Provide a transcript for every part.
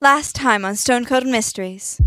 Last time on Stone Cold Mysteries.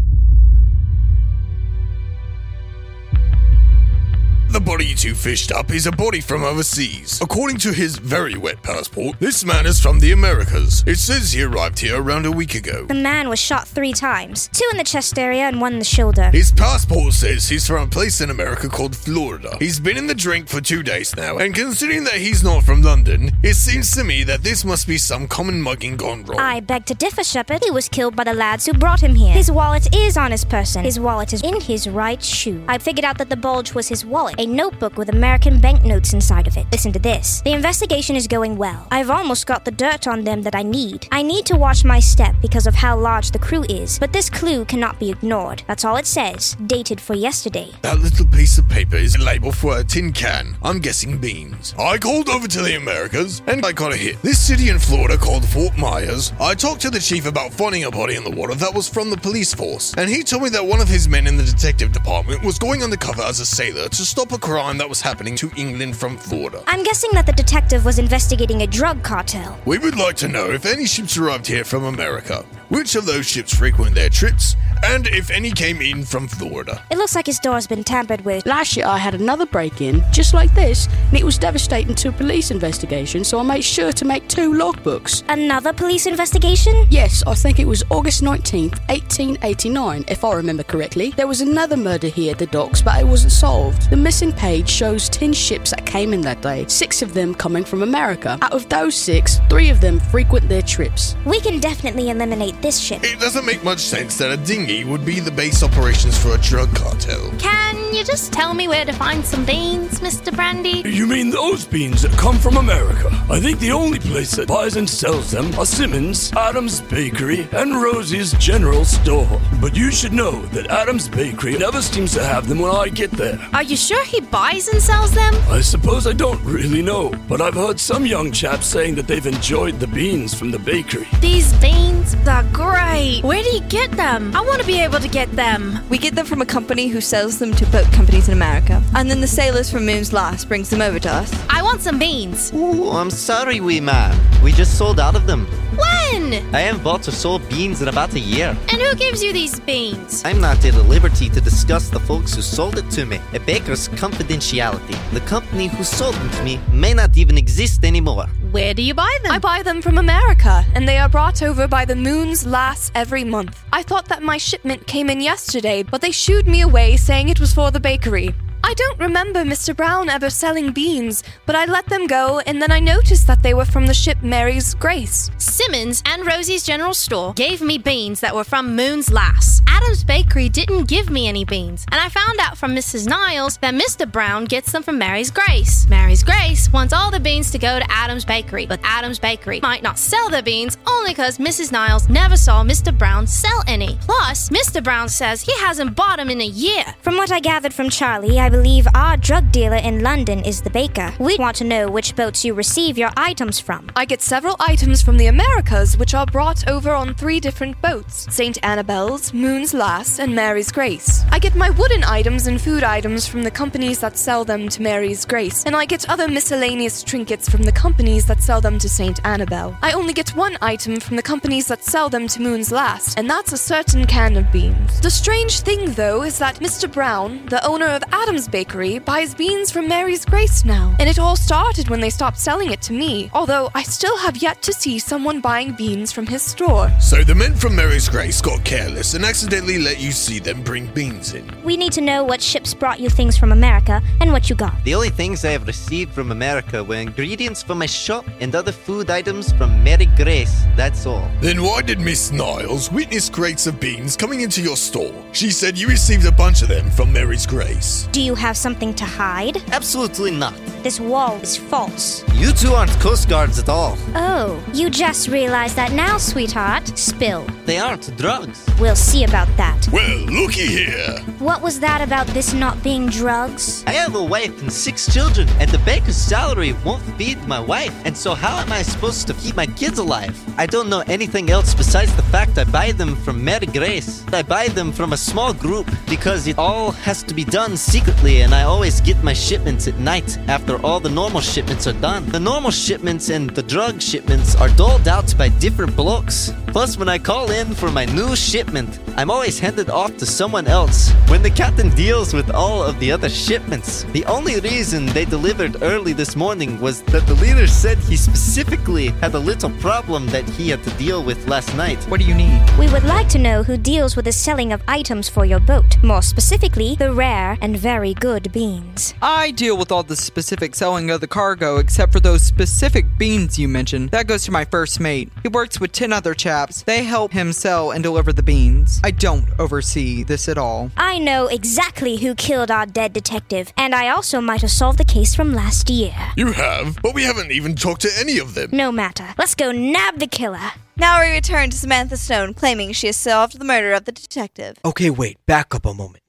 Body you two fished up is a body from overseas. According to his very wet passport, this man is from the Americas. It says he arrived here around a week ago. The man was shot three times two in the chest area and one in the shoulder. His passport says he's from a place in America called Florida. He's been in the drink for two days now, and considering that he's not from London, it seems to me that this must be some common mugging gone wrong. I beg to differ, Shepard. He was killed by the lads who brought him here. His wallet is on his person. His wallet is in his right shoe. I figured out that the bulge was his wallet, a notebook with American banknotes inside of it. Listen to this. The investigation is going well. I've almost got the dirt on them that I need. I need to watch my step because of how large the crew is, but this clue cannot be ignored. That's all it says. Dated for yesterday. That little piece of paper is a label for a tin can. I'm guessing beans. I called over to the Americas and I got a hit. This city in Florida called Fort Myers. I talked to the chief about finding a body in the water that was from the police force, and he told me that one of his men in the detective department was going undercover as a sailor to stop a crime that was happening to England from Florida. I'm guessing that the detective was investigating a drug cartel. We would like to know if any ships arrived here from America, which of those ships frequent their trips, and if any came in from Florida. It looks like his door's been tampered with. Last year I had another break in, just like this, and it was devastating to a police investigation, so I made sure to make two logbooks. Another police investigation? Yes, I think it was August 19th, 1889, if I remember correctly. There was another murder here at the docks, but it wasn't solved. The missing page shows 10 ships that came in that day, six of them coming from America. Out of those six, three of them frequent their trips. We can definitely eliminate this ship. It doesn't make much sense that a dinghy would be the base operations for a drug cartel. Can you just tell me where to find some beans, Mr. Brandy? You mean those beans that come from America? I think the only place that buys and sells them are Simmons, Adams Bakery, and Rosie's General Store. But you should know that Adams Bakery never seems to have them when I get there. Are you sure he buys and sells them? I suppose I don't really know, but I've heard some young chaps saying that they've enjoyed the beans from the bakery. These beans are great. Where do you get them? I want to be able to get them. We get them from a company who sells them to boat companies in America, and then the sailors from Moon's Lass brings them over to us. I want some beans. Ooh, I'm sorry, wee man. We just sold out of them. When? I haven't bought or sold beans in about a year. And who gives you these beans? I'm not at liberty to discuss the folks who sold it to me. A baker's confidentiality. The company who sold them to me may not even exist anymore. Where do you buy them? I buy them from America, and they are brought over by the Moon's Lass every month. I thought that my shipment came in yesterday, but they shooed me away saying it was for the bakery. I don't remember Mr. Brown ever selling beans, but I let them go, and then I noticed that they were from the ship Mary's Grace. Simmons and Rosie's General Store gave me beans that were from Moon's Lass. Adam's Bakery didn't give me any beans, and I found out from Mrs. Niles that Mr. Brown gets them from Mary's Grace. Mary's Grace wants all the beans to go to Adam's Bakery, but Adam's Bakery might not sell the beans only because Mrs. Niles never saw Mr. Brown sell any. Plus, Mr. Brown says he hasn't bought them in a year. From what I gathered from Charlie, I believe our drug dealer in London is the baker. We want to know which boats you receive your items from. I get several items from the Americas, which are brought over on three different boats St. Annabel's, Moon's Lass, and Mary's Grace. I get my wooden items and food items from the companies that sell them to Mary's Grace, and I get other miscellaneous trinkets from the companies that sell them to St. Annabel. I only get one item from the companies that sell them to Moon's Lass, and that's a certain can of beans. The strange thing, though, is that Mr. Brown, the owner of Adam's Bakery, buys beans from Mary's Grace now. And it all started when they stopped selling it to me, although I still have yet to see someone buying beans from his store. So the men from Mary's Grace got careless and accidentally let you see them bring beans in. We need to know what ships brought you things from America and what you got. The only things I have received from America were ingredients for my shop and other food items from Mary Grace. That's all. Then why did Miss Niles witness crates of beans coming into your store? She said you received a bunch of them from Mary's Grace. Do you have something to hide? Absolutely not. This wall is false. You two aren't Coast Guards at all. Oh, you just realized that now, sweetheart. Spill. They aren't drugs. We'll see about that. Well, looky here. What was that about this not being drugs? I have a wife and six children, and the baker's salary won't feed my wife. And so, how am I supposed to keep my kids alive? I don't know anything else besides the fact I buy them from Mary Grace. I buy them from a small group because it all has to be done secretly. Lately, and I always get my shipments at night after all the normal shipments are done. The normal shipments and the drug shipments are doled out by different blocks. Plus, when I call in for my new shipment, I'm always handed off to someone else when the captain deals with all of the other shipments. The only reason they delivered early this morning was that the leader said he specifically had a little problem that he had to deal with last night. What do you need? We would like to know who deals with the selling of items for your boat, more specifically, the rare and very good beans. I deal with all the specific selling of the cargo except for those specific beans you mentioned. That goes to my first mate. He works with 10 other chaps. They help him sell and deliver the beans. I don't oversee this at all. I know exactly who killed our dead detective, and I also might have solved the case from last year. You have, but we haven't even talked to any of them. No matter. Let's go nab the killer. Now we return to Samantha Stone, claiming she has solved the murder of the detective. Okay, wait, back up a moment.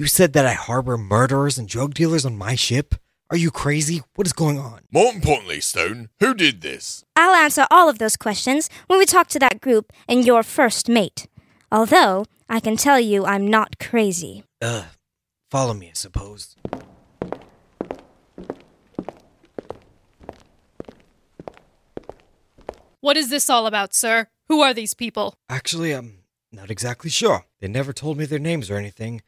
You said that I harbor murderers and drug dealers on my ship? Are you crazy? What is going on? More importantly, Stone, who did this? I'll answer all of those questions when we talk to that group and your first mate. Although, I can tell you I'm not crazy. Ugh. Follow me, I suppose. What is this all about, sir? Who are these people? Actually, I'm not exactly sure. They never told me their names or anything.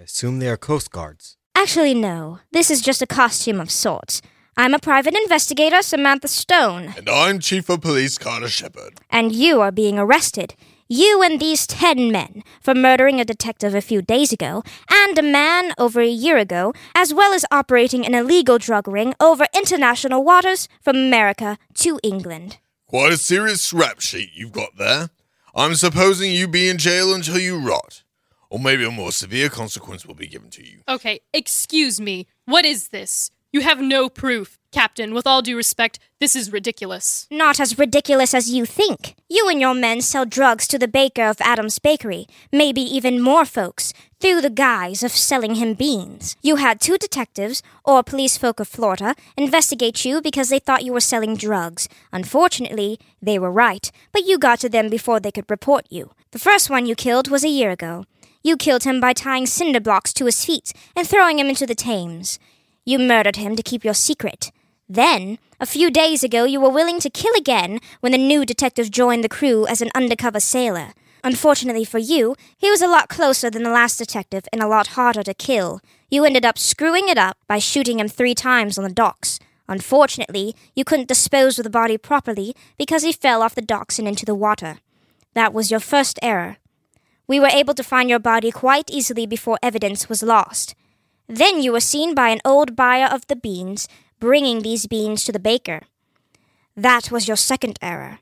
I assume they are Coast Guards. Actually, no. This is just a costume of sorts. I'm a private investigator, Samantha Stone, And I'm Chief of Police Carter Shepard. and you are being arrested. You and these ten men for murdering a detective a few days ago and a man over a year ago, as well as operating an illegal drug ring over international waters from America to England. Quite a serious rap sheet you've got there. I'm supposing you be in jail until you rot. Or maybe a more severe consequence will be given to you. Okay, excuse me. What is this? You have no proof. Captain, with all due respect, this is ridiculous. Not as ridiculous as you think. You and your men sell drugs to the baker of Adam's Bakery, maybe even more folks, through the guise of selling him beans. You had two detectives, or police folk of Florida, investigate you because they thought you were selling drugs. Unfortunately, they were right, but you got to them before they could report you. The first one you killed was a year ago. You killed him by tying cinder blocks to his feet and throwing him into the Thames. You murdered him to keep your secret. Then, a few days ago, you were willing to kill again when the new detective joined the crew as an undercover sailor. Unfortunately for you, he was a lot closer than the last detective and a lot harder to kill. You ended up screwing it up by shooting him three times on the docks. Unfortunately, you couldn't dispose of the body properly because he fell off the docks and into the water. That was your first error. We were able to find your body quite easily before evidence was lost. Then you were seen by an old buyer of the beans, bringing these beans to the baker. That was your second error.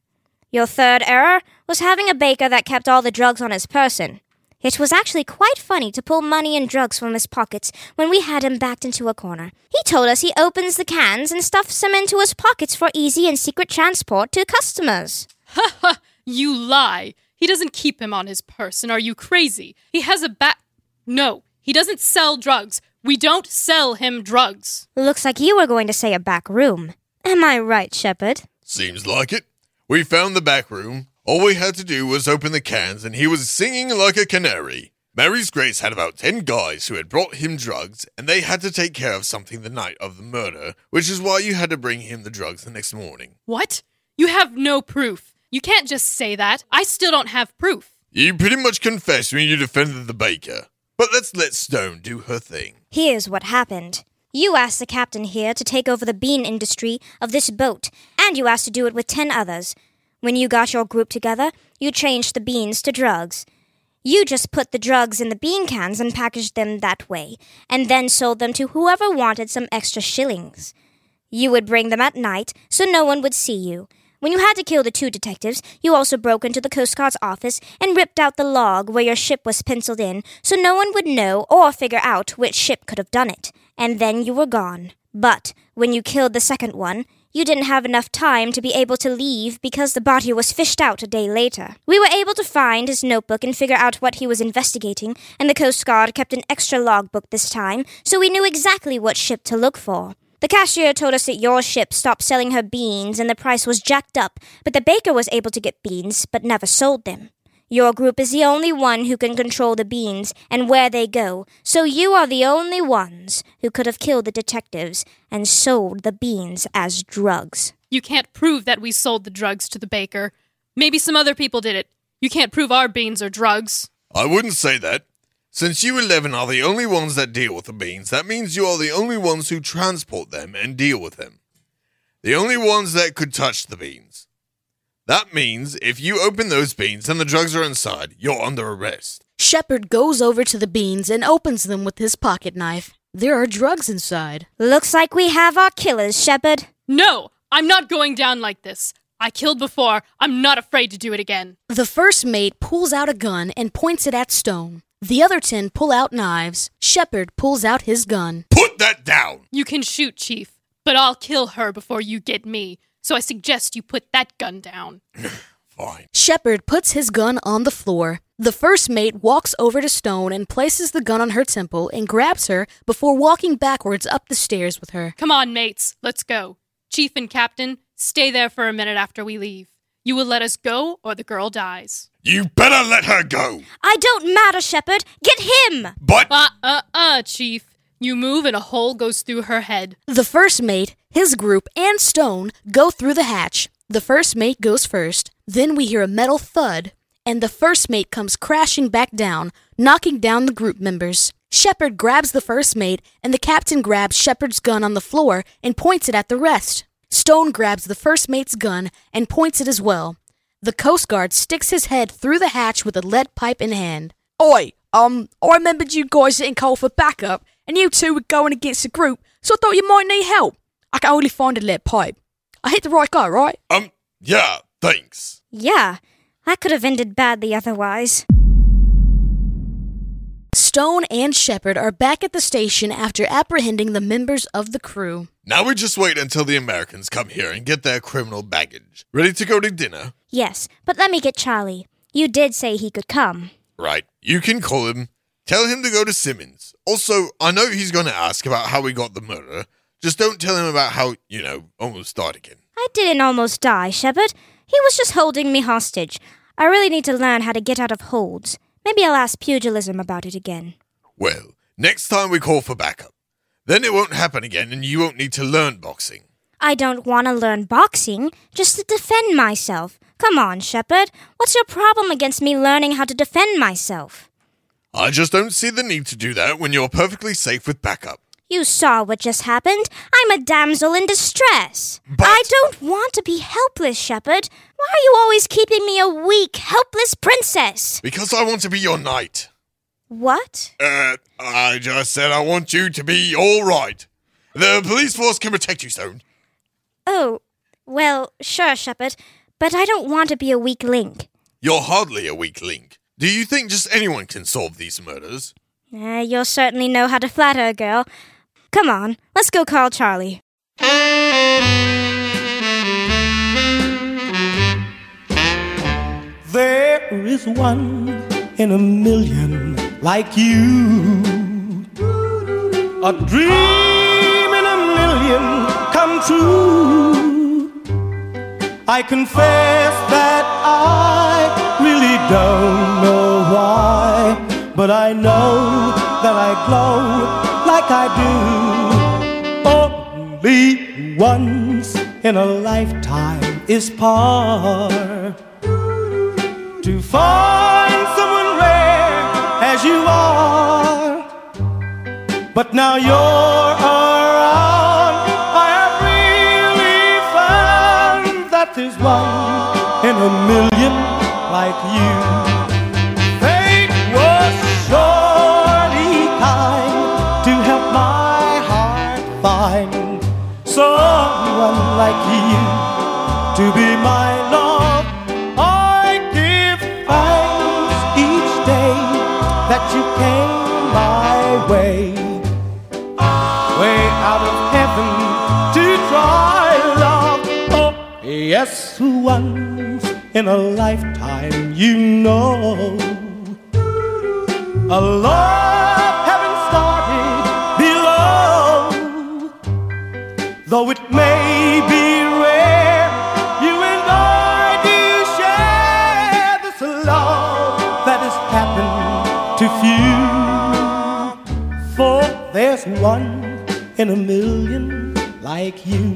Your third error was having a baker that kept all the drugs on his person. It was actually quite funny to pull money and drugs from his pockets when we had him backed into a corner. He told us he opens the cans and stuffs them into his pockets for easy and secret transport to customers. Ha ha! You lie! He doesn't keep him on his person. Are you crazy? He has a bat. No, he doesn't sell drugs. We don't sell him drugs. Looks like you were going to say a back room. Am I right, Shepard? Seems like it. We found the back room. All we had to do was open the cans, and he was singing like a canary. Mary's Grace had about 10 guys who had brought him drugs, and they had to take care of something the night of the murder, which is why you had to bring him the drugs the next morning. What? You have no proof. You can't just say that. I still don't have proof. You pretty much confessed when you defended the baker. But let's let Stone do her thing. Here's what happened. You asked the captain here to take over the bean industry of this boat, and you asked to do it with ten others. When you got your group together, you changed the beans to drugs. You just put the drugs in the bean cans and packaged them that way, and then sold them to whoever wanted some extra shillings. You would bring them at night so no one would see you. When you had to kill the two detectives, you also broke into the Coast Guard's office and ripped out the log where your ship was penciled in so no one would know or figure out which ship could have done it. And then you were gone. But when you killed the second one, you didn't have enough time to be able to leave because the body was fished out a day later. We were able to find his notebook and figure out what he was investigating, and the Coast Guard kept an extra logbook this time, so we knew exactly what ship to look for. The cashier told us that your ship stopped selling her beans and the price was jacked up, but the baker was able to get beans but never sold them. Your group is the only one who can control the beans and where they go, so you are the only ones who could have killed the detectives and sold the beans as drugs. You can't prove that we sold the drugs to the baker. Maybe some other people did it. You can't prove our beans are drugs. I wouldn't say that. Since you 11 are the only ones that deal with the beans, that means you are the only ones who transport them and deal with them. The only ones that could touch the beans. That means if you open those beans and the drugs are inside, you're under arrest. Shepard goes over to the beans and opens them with his pocket knife. There are drugs inside. Looks like we have our killers, Shepard. No, I'm not going down like this. I killed before. I'm not afraid to do it again. The first mate pulls out a gun and points it at Stone. The other ten pull out knives. Shepard pulls out his gun. Put that down! You can shoot, Chief, but I'll kill her before you get me. So I suggest you put that gun down. Fine. Shepard puts his gun on the floor. The first mate walks over to Stone and places the gun on her temple and grabs her before walking backwards up the stairs with her. Come on, mates, let's go. Chief and Captain, stay there for a minute after we leave. You will let us go, or the girl dies. You better let her go! I don't matter, Shepard. Get him! But. Uh uh uh, Chief. You move and a hole goes through her head. The first mate, his group, and Stone go through the hatch. The first mate goes first. Then we hear a metal thud, and the first mate comes crashing back down, knocking down the group members. Shepard grabs the first mate, and the captain grabs Shepard's gun on the floor and points it at the rest. Stone grabs the first mate's gun and points it as well. The Coast Guard sticks his head through the hatch with a lead pipe in hand. Oi, um, I remembered you guys didn't call for backup, and you two were going against the group, so I thought you might need help. I can only find a lead pipe. I hit the right guy, right? Um, yeah, thanks. Yeah, that could have ended badly otherwise. Stone and Shepard are back at the station after apprehending the members of the crew. Now we just wait until the Americans come here and get their criminal baggage. Ready to go to dinner? Yes, but let me get Charlie. You did say he could come. Right. You can call him. Tell him to go to Simmons. Also, I know he's going to ask about how we got the murder. Just don't tell him about how, you know, almost died again. I didn't almost die, Shepard. He was just holding me hostage. I really need to learn how to get out of holds. Maybe I'll ask pugilism about it again. Well, next time we call for backup. Then it won't happen again and you won't need to learn boxing. I don't want to learn boxing, just to defend myself. Come on, Shepard. What's your problem against me learning how to defend myself? I just don't see the need to do that when you're perfectly safe with backup. You saw what just happened. I'm a damsel in distress. But- I don't want to be helpless, Shepard. Why are you always keeping me a weak, helpless princess? Because I want to be your knight. What? Uh, I just said I want you to be all right. The police force can protect you, Stone. Oh, well, sure, Shepard. But I don't want to be a weak link. You're hardly a weak link. Do you think just anyone can solve these murders? Uh, you'll certainly know how to flatter a girl. Come on, let's go call Charlie. There is one in a million like you. A dream in a million come true. I confess that I really don't know why, but I know that I glow like I do. Only once in a lifetime is par to find someone rare as you are. But now you're around, I have really found that there's one in a million like you. To be my love. I give thanks each day that you came my way, way out of heaven to try love. Oh, yes, once in a lifetime, you know, a love one in a million like you.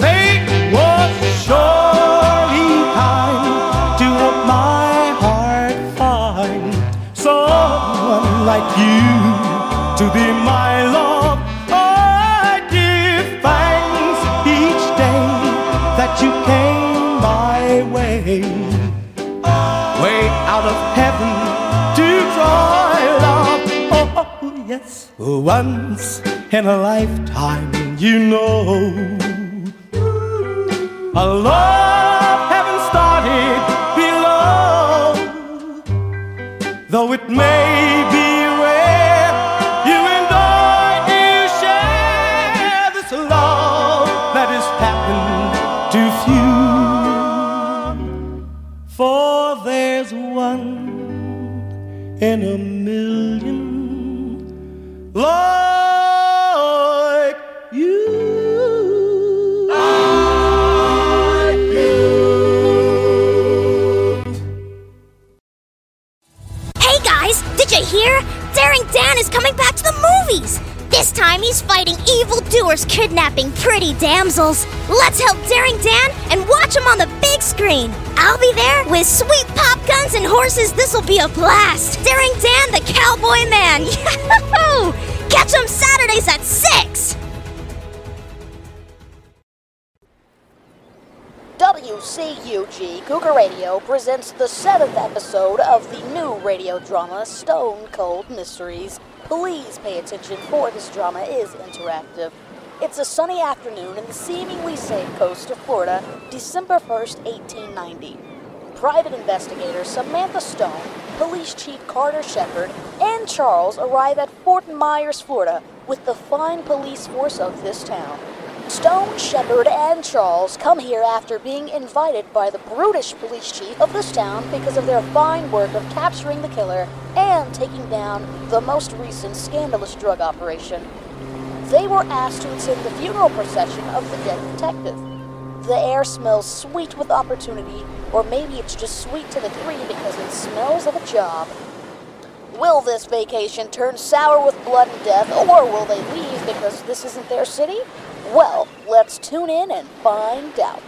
Fate was surely kind to help my heart find someone like you to be my Oh, once in a lifetime, you know. A love heaven started below, though it may be rare. You and I do share this love that is happened to few. For there's one in a time he's fighting evildoers kidnapping pretty damsels. Let's help Daring Dan and watch him on the big screen. I'll be there with sweet pop guns and horses. This'll be a blast. Daring Dan, the cowboy man. Yahoo! Catch him Saturdays at 6. WCUG Cougar Radio presents the seventh episode of the new radio drama Stone Cold Mysteries. Please pay attention, for this drama is interactive. It's a sunny afternoon in the seemingly safe coast of Florida, December 1st, 1890. Private investigator Samantha Stone, Police Chief Carter Shepard, and Charles arrive at Fort Myers, Florida, with the fine police force of this town. Stone, Shepard, and Charles come here after being invited by the brutish police chief of this town because of their fine work of capturing the killer and taking down the most recent scandalous drug operation. They were asked to attend the funeral procession of the dead detective. The air smells sweet with opportunity, or maybe it's just sweet to the three because it smells of a job. Will this vacation turn sour with blood and death, or will they leave because this isn't their city? Well, let's tune in and find out.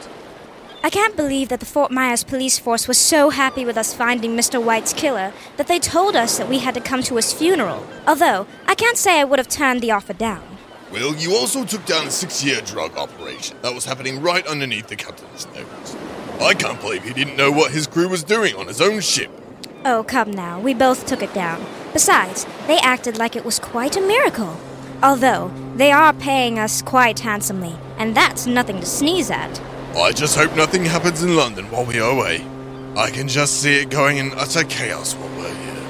I can't believe that the Fort Myers police force was so happy with us finding Mr. White's killer that they told us that we had to come to his funeral. Although, I can't say I would have turned the offer down. Well, you also took down a six year drug operation that was happening right underneath the captain's nose. I can't believe he didn't know what his crew was doing on his own ship. Oh, come now, we both took it down. Besides, they acted like it was quite a miracle. Although, they are paying us quite handsomely, and that's nothing to sneeze at. I just hope nothing happens in London while we are away. I can just see it going in utter chaos while we're here.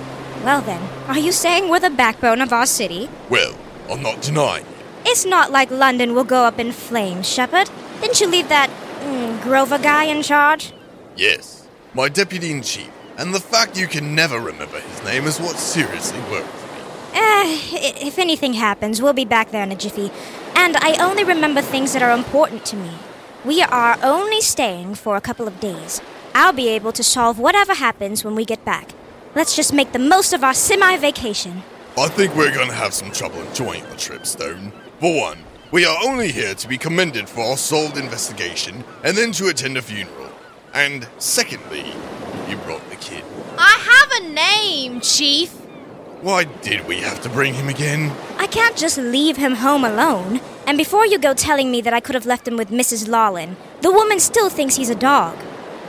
Well then, are you saying we're the backbone of our city? Well, I'm not denying it. It's not like London will go up in flames, Shepard. Didn't you leave that mm, Grover guy in charge? Yes, my deputy in chief. And the fact you can never remember his name is what seriously worries. Eh, if anything happens, we'll be back there in a jiffy. And I only remember things that are important to me. We are only staying for a couple of days. I'll be able to solve whatever happens when we get back. Let's just make the most of our semi vacation. I think we're going to have some trouble enjoying the trip, Stone. For one, we are only here to be commended for our solved investigation and then to attend a funeral. And secondly, you brought the kid. I have a name, Chief. Why did we have to bring him again? I can't just leave him home alone. And before you go telling me that I could have left him with Mrs. Lawlin, the woman still thinks he's a dog.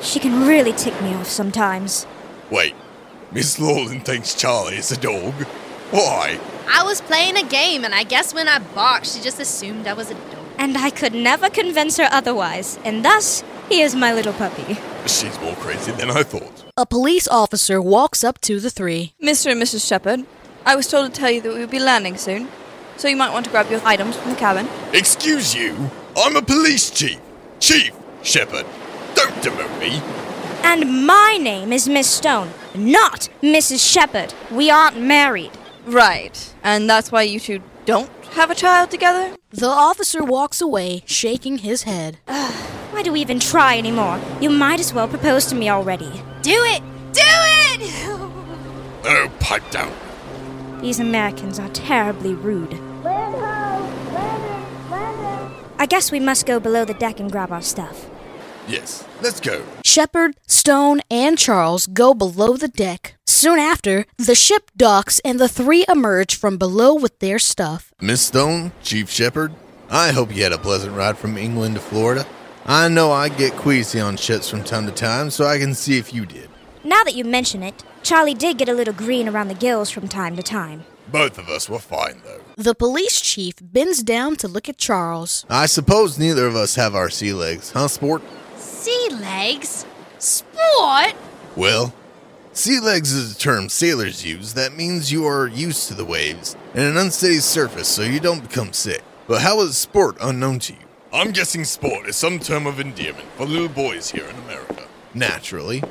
She can really tick me off sometimes. Wait, Miss Lawlin thinks Charlie is a dog? Why? I was playing a game, and I guess when I barked, she just assumed I was a dog. And I could never convince her otherwise, and thus, he is my little puppy. She's more crazy than I thought. A police officer walks up to the three. Mr. and Mrs. Shepard, I was told to tell you that we would be landing soon, so you might want to grab your items from the cabin. Excuse you? I'm a police chief. Chief Shepard. Don't demote me. And my name is Miss Stone, not Mrs. Shepard. We aren't married. Right, and that's why you two don't have a child together? The officer walks away, shaking his head. Why do we even try anymore? You might as well propose to me already. Do it! Do it! Oh, pipe down. These Americans are terribly rude. I guess we must go below the deck and grab our stuff. Yes, let's go. Shepard, Stone, and Charles go below the deck. Soon after, the ship docks and the three emerge from below with their stuff. Miss Stone, Chief Shepard, I hope you had a pleasant ride from England to Florida. I know I get queasy on ships from time to time, so I can see if you did. Now that you mention it, Charlie did get a little green around the gills from time to time. Both of us were fine, though. The police chief bends down to look at Charles. I suppose neither of us have our sea legs, huh, sport? Sea legs? Sport? Well, sea legs is a term sailors use that means you are used to the waves and an unsteady surface so you don't become sick. But how is sport unknown to you? I'm guessing sport is some term of endearment for little boys here in America. Naturally.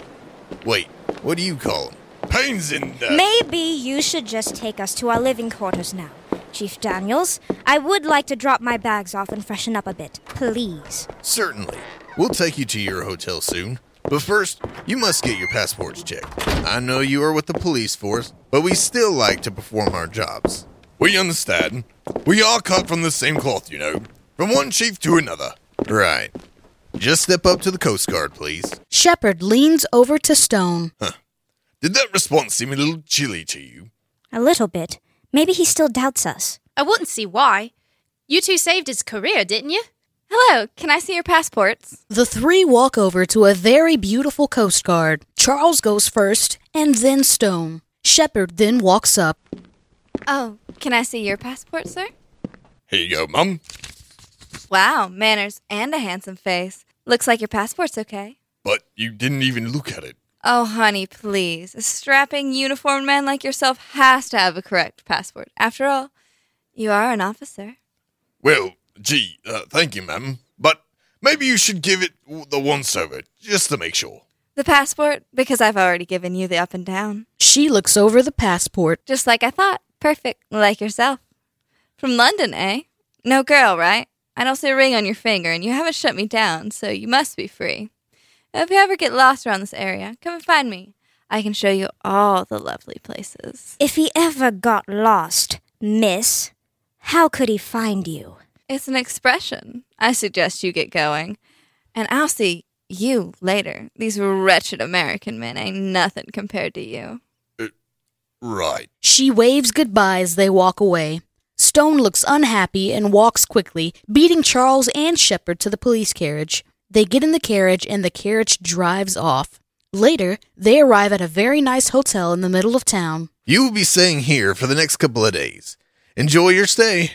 Wait, what do you call them? Pains in the. Maybe you should just take us to our living quarters now. Chief Daniels, I would like to drop my bags off and freshen up a bit. Please. Certainly. We'll take you to your hotel soon. But first, you must get your passports checked. I know you are with the police force, but we still like to perform our jobs. We understand. We are cut from the same cloth, you know. From one chief to another. Right. Just step up to the Coast Guard, please. Shepard leans over to Stone. Huh. Did that response seem a little chilly to you? A little bit. Maybe he still doubts us. I wouldn't see why. You two saved his career, didn't you? Hello, can I see your passports? The three walk over to a very beautiful Coast Guard. Charles goes first, and then Stone. Shepard then walks up. Oh, can I see your passport, sir? Here you go, Mum. Wow, manners and a handsome face. Looks like your passport's okay. But you didn't even look at it. Oh, honey, please. A strapping, uniformed man like yourself has to have a correct passport. After all, you are an officer. Well, gee, uh, thank you, ma'am. But maybe you should give it the once over, just to make sure. The passport? Because I've already given you the up and down. She looks over the passport. Just like I thought. Perfect. Like yourself. From London, eh? No girl, right? I don't see a ring on your finger, and you haven't shut me down, so you must be free. If you ever get lost around this area, come and find me. I can show you all the lovely places. If he ever got lost, miss, how could he find you? It's an expression. I suggest you get going. And I'll see you later. These wretched American men ain't nothing compared to you. Uh, right. She waves goodbye as they walk away. Stone looks unhappy and walks quickly, beating Charles and Shepard to the police carriage. They get in the carriage and the carriage drives off. Later, they arrive at a very nice hotel in the middle of town. You will be staying here for the next couple of days. Enjoy your stay.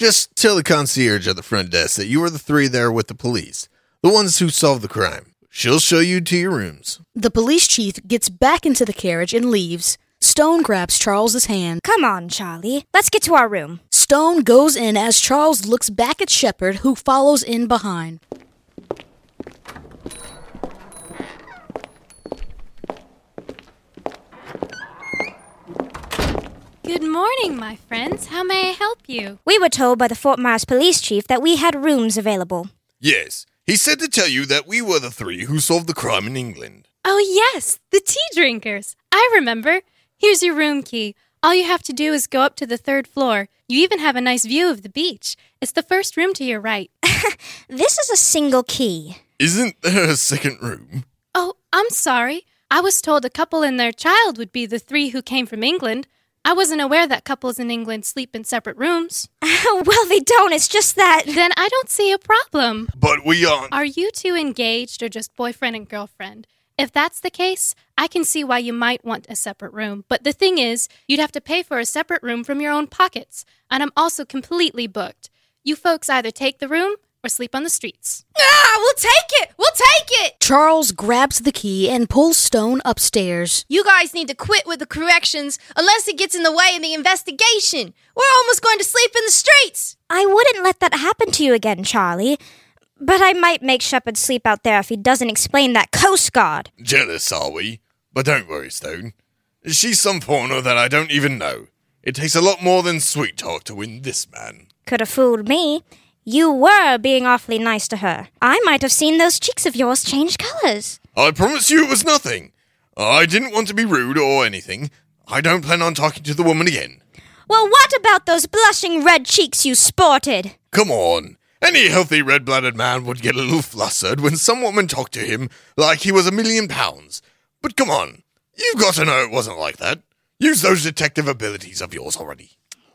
Just tell the concierge at the front desk that you are the three there with the police, the ones who solved the crime. She'll show you to your rooms. The police chief gets back into the carriage and leaves. Stone grabs Charles's hand. Come on, Charlie. Let's get to our room. Stone goes in as Charles looks back at Shepard, who follows in behind. Good morning, my friends. How may I help you? We were told by the Fort Myers police chief that we had rooms available. Yes, he said to tell you that we were the three who solved the crime in England. Oh, yes, the tea drinkers. I remember. Here's your room key. All you have to do is go up to the third floor. You even have a nice view of the beach. It's the first room to your right. this is a single key. Isn't there a second room? Oh, I'm sorry. I was told a couple and their child would be the three who came from England. I wasn't aware that couples in England sleep in separate rooms. well, they don't. It's just that. Then I don't see a problem. But we aren't. Are you two engaged or just boyfriend and girlfriend? If that's the case, I can see why you might want a separate room. But the thing is, you'd have to pay for a separate room from your own pockets. And I'm also completely booked. You folks either take the room or sleep on the streets. Ah, we'll take it! We'll take it! Charles grabs the key and pulls Stone upstairs. You guys need to quit with the corrections unless it gets in the way of the investigation. We're almost going to sleep in the streets. I wouldn't let that happen to you again, Charlie. But I might make Shepard sleep out there if he doesn't explain that Coast Guard. Jealous, are we? But don't worry, Stone. She's some foreigner that I don't even know. It takes a lot more than sweet talk to win this man. Could have fooled me. You were being awfully nice to her. I might have seen those cheeks of yours change colors. I promise you it was nothing. I didn't want to be rude or anything. I don't plan on talking to the woman again. Well, what about those blushing red cheeks you sported? Come on. Any healthy red blooded man would get a little flustered when some woman talked to him like he was a million pounds. But come on, you've got to know it wasn't like that. Use those detective abilities of yours already.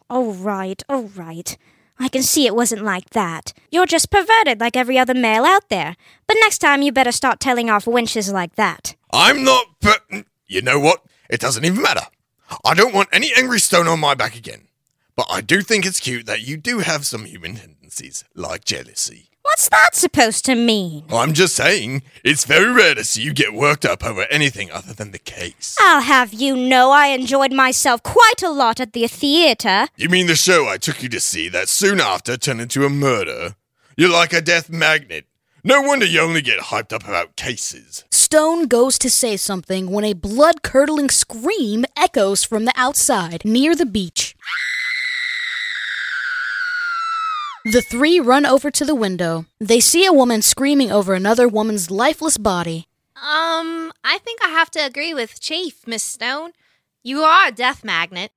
Oh, right, oh, right. I can see it wasn't like that. You're just perverted like every other male out there. But next time you better start telling off wenches like that. I'm not. Per- you know what? It doesn't even matter. I don't want any angry stone on my back again. But I do think it's cute that you do have some human tendencies, like jealousy. What's that supposed to mean? Oh, I'm just saying, it's very rare to see you get worked up over anything other than the case. I'll have you know I enjoyed myself quite a lot at the theater. You mean the show I took you to see that soon after turned into a murder? You're like a death magnet. No wonder you only get hyped up about cases. Stone goes to say something when a blood curdling scream echoes from the outside near the beach. The three run over to the window. They see a woman screaming over another woman's lifeless body. Um, I think I have to agree with Chief, Miss Stone. You are a death magnet.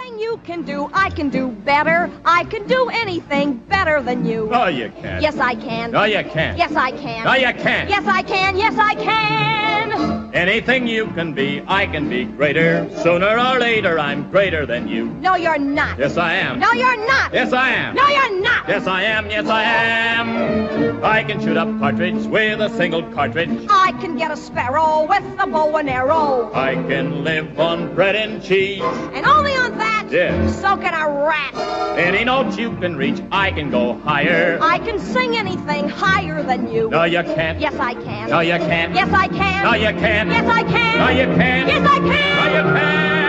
Anything you can do, I can do better. I can do anything better than you. No, you can't. Yes, I can. No, you can't. Yes, I can. No, you can't. Yes, I can. Yes, I can. Anything you can be, I can be greater. Sooner or later, I'm greater than you. No, you're not. Yes, I am. No, you're not. Yes, I am. No, you're not. Yes, I am. Yes, I am. I can shoot a partridge with a single cartridge. I can get a sparrow with a bow and arrow. I can live on bread and cheese. And only on that. Yes. So can a rat. Any note you can reach, I can go higher. I can sing anything higher than you. No, you can't. Yes, I can. No, you can't. Yes, I can. No, you can't. Yes, I can. No, you can't. Yes, I can. No, you can't.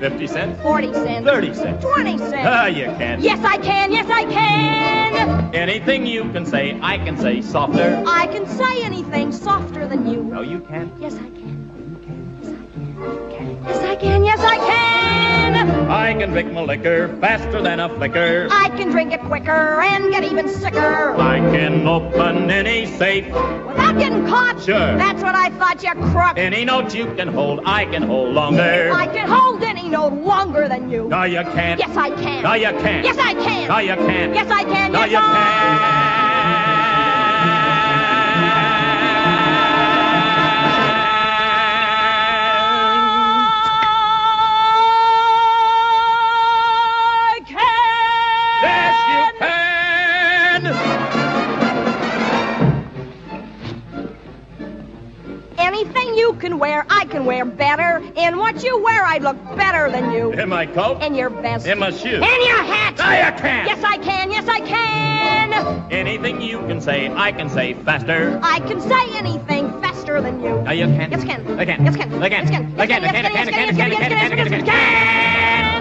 50 cents? 40 cents. 30 cents. 20 cents. Ah, you can't. Yes, I can. Yes, I can. Anything you can say, I can say softer. I can say anything softer than you. No, you can't. Yes, I can. Yes, I can. Yes, I can. Yes, I can drink my liquor faster than a flicker. I can drink it quicker and get even sicker. I can open any safe. Without getting caught. Sure. That's what I thought, you crook. Any note you can hold, I can hold longer. I can hold any note longer than you. No, you can't. Yes, I can. No, you can't. Yes, I can. No, you can't. Yes, I can. No, yes, you I... you can wear, I can wear better. In what you wear, I look better than you. In my coat. In your vest. In my shoe. In your hat. No, you can't. Yes, I can. Yes, I can. Anything you can say, I can say faster. I can say anything faster than you. No, you can't. Yes, can. I can. Yes, can. I can. Yes, can. I can. Yes, I can. I can. I can. I can. I can. I can. I can. I can. I can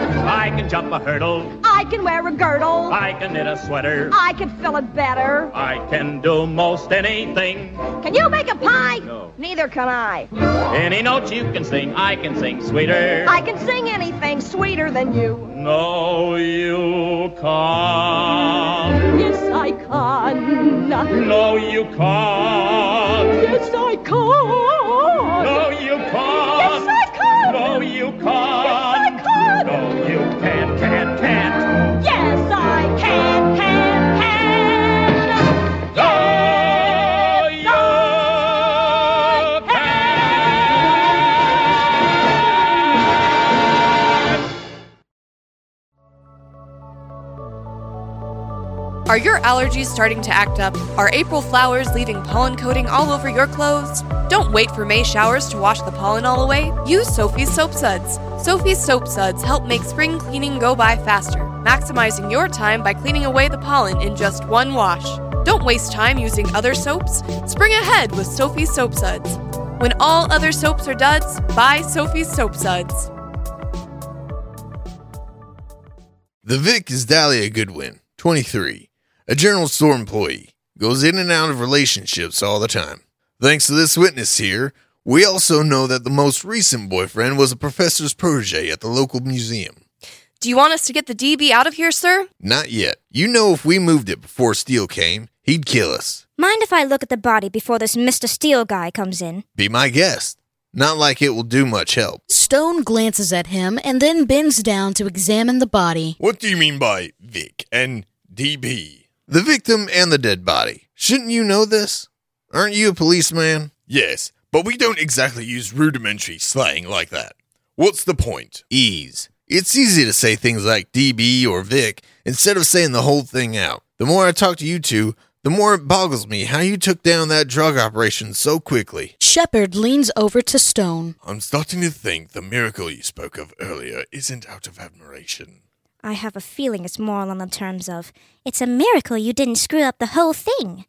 jump a hurdle. I can wear a girdle. I can knit a sweater. I can fill it better. I can do most anything. Can you make a pie? No. Neither can I. Any note you can sing, I can sing sweeter. I can sing anything sweeter than you. No, you can't. Yes, I can. No, you can't. Yes, I can. No, you can't. Yes, I can. No, you can't. Yes, Are your allergies starting to act up? Are April flowers leaving pollen coating all over your clothes? Don't wait for May showers to wash the pollen all away. Use Sophie's Soap Suds. Sophie's Soap Suds help make spring cleaning go by faster, maximizing your time by cleaning away the pollen in just one wash. Don't waste time using other soaps. Spring ahead with Sophie's Soap Suds. When all other soaps are duds, buy Sophie's Soap Suds. The Vic is Dahlia Goodwin, 23, a general store employee, goes in and out of relationships all the time. Thanks to this witness here, We also know that the most recent boyfriend was a professor's protege at the local museum. Do you want us to get the DB out of here, sir? Not yet. You know if we moved it before Steele came, he'd kill us. Mind if I look at the body before this Mr. Steele guy comes in? Be my guest. Not like it will do much help. Stone glances at him and then bends down to examine the body. What do you mean by Vic and DB? The victim and the dead body. Shouldn't you know this? Aren't you a policeman? Yes, but we don't exactly use rudimentary slang like that. What's the point? Ease. It's easy to say things like DB or Vic instead of saying the whole thing out. The more I talk to you two, the more it boggles me how you took down that drug operation so quickly. Shepard leans over to Stone. I'm starting to think the miracle you spoke of earlier isn't out of admiration. I have a feeling it's more along the terms of, it's a miracle you didn't screw up the whole thing.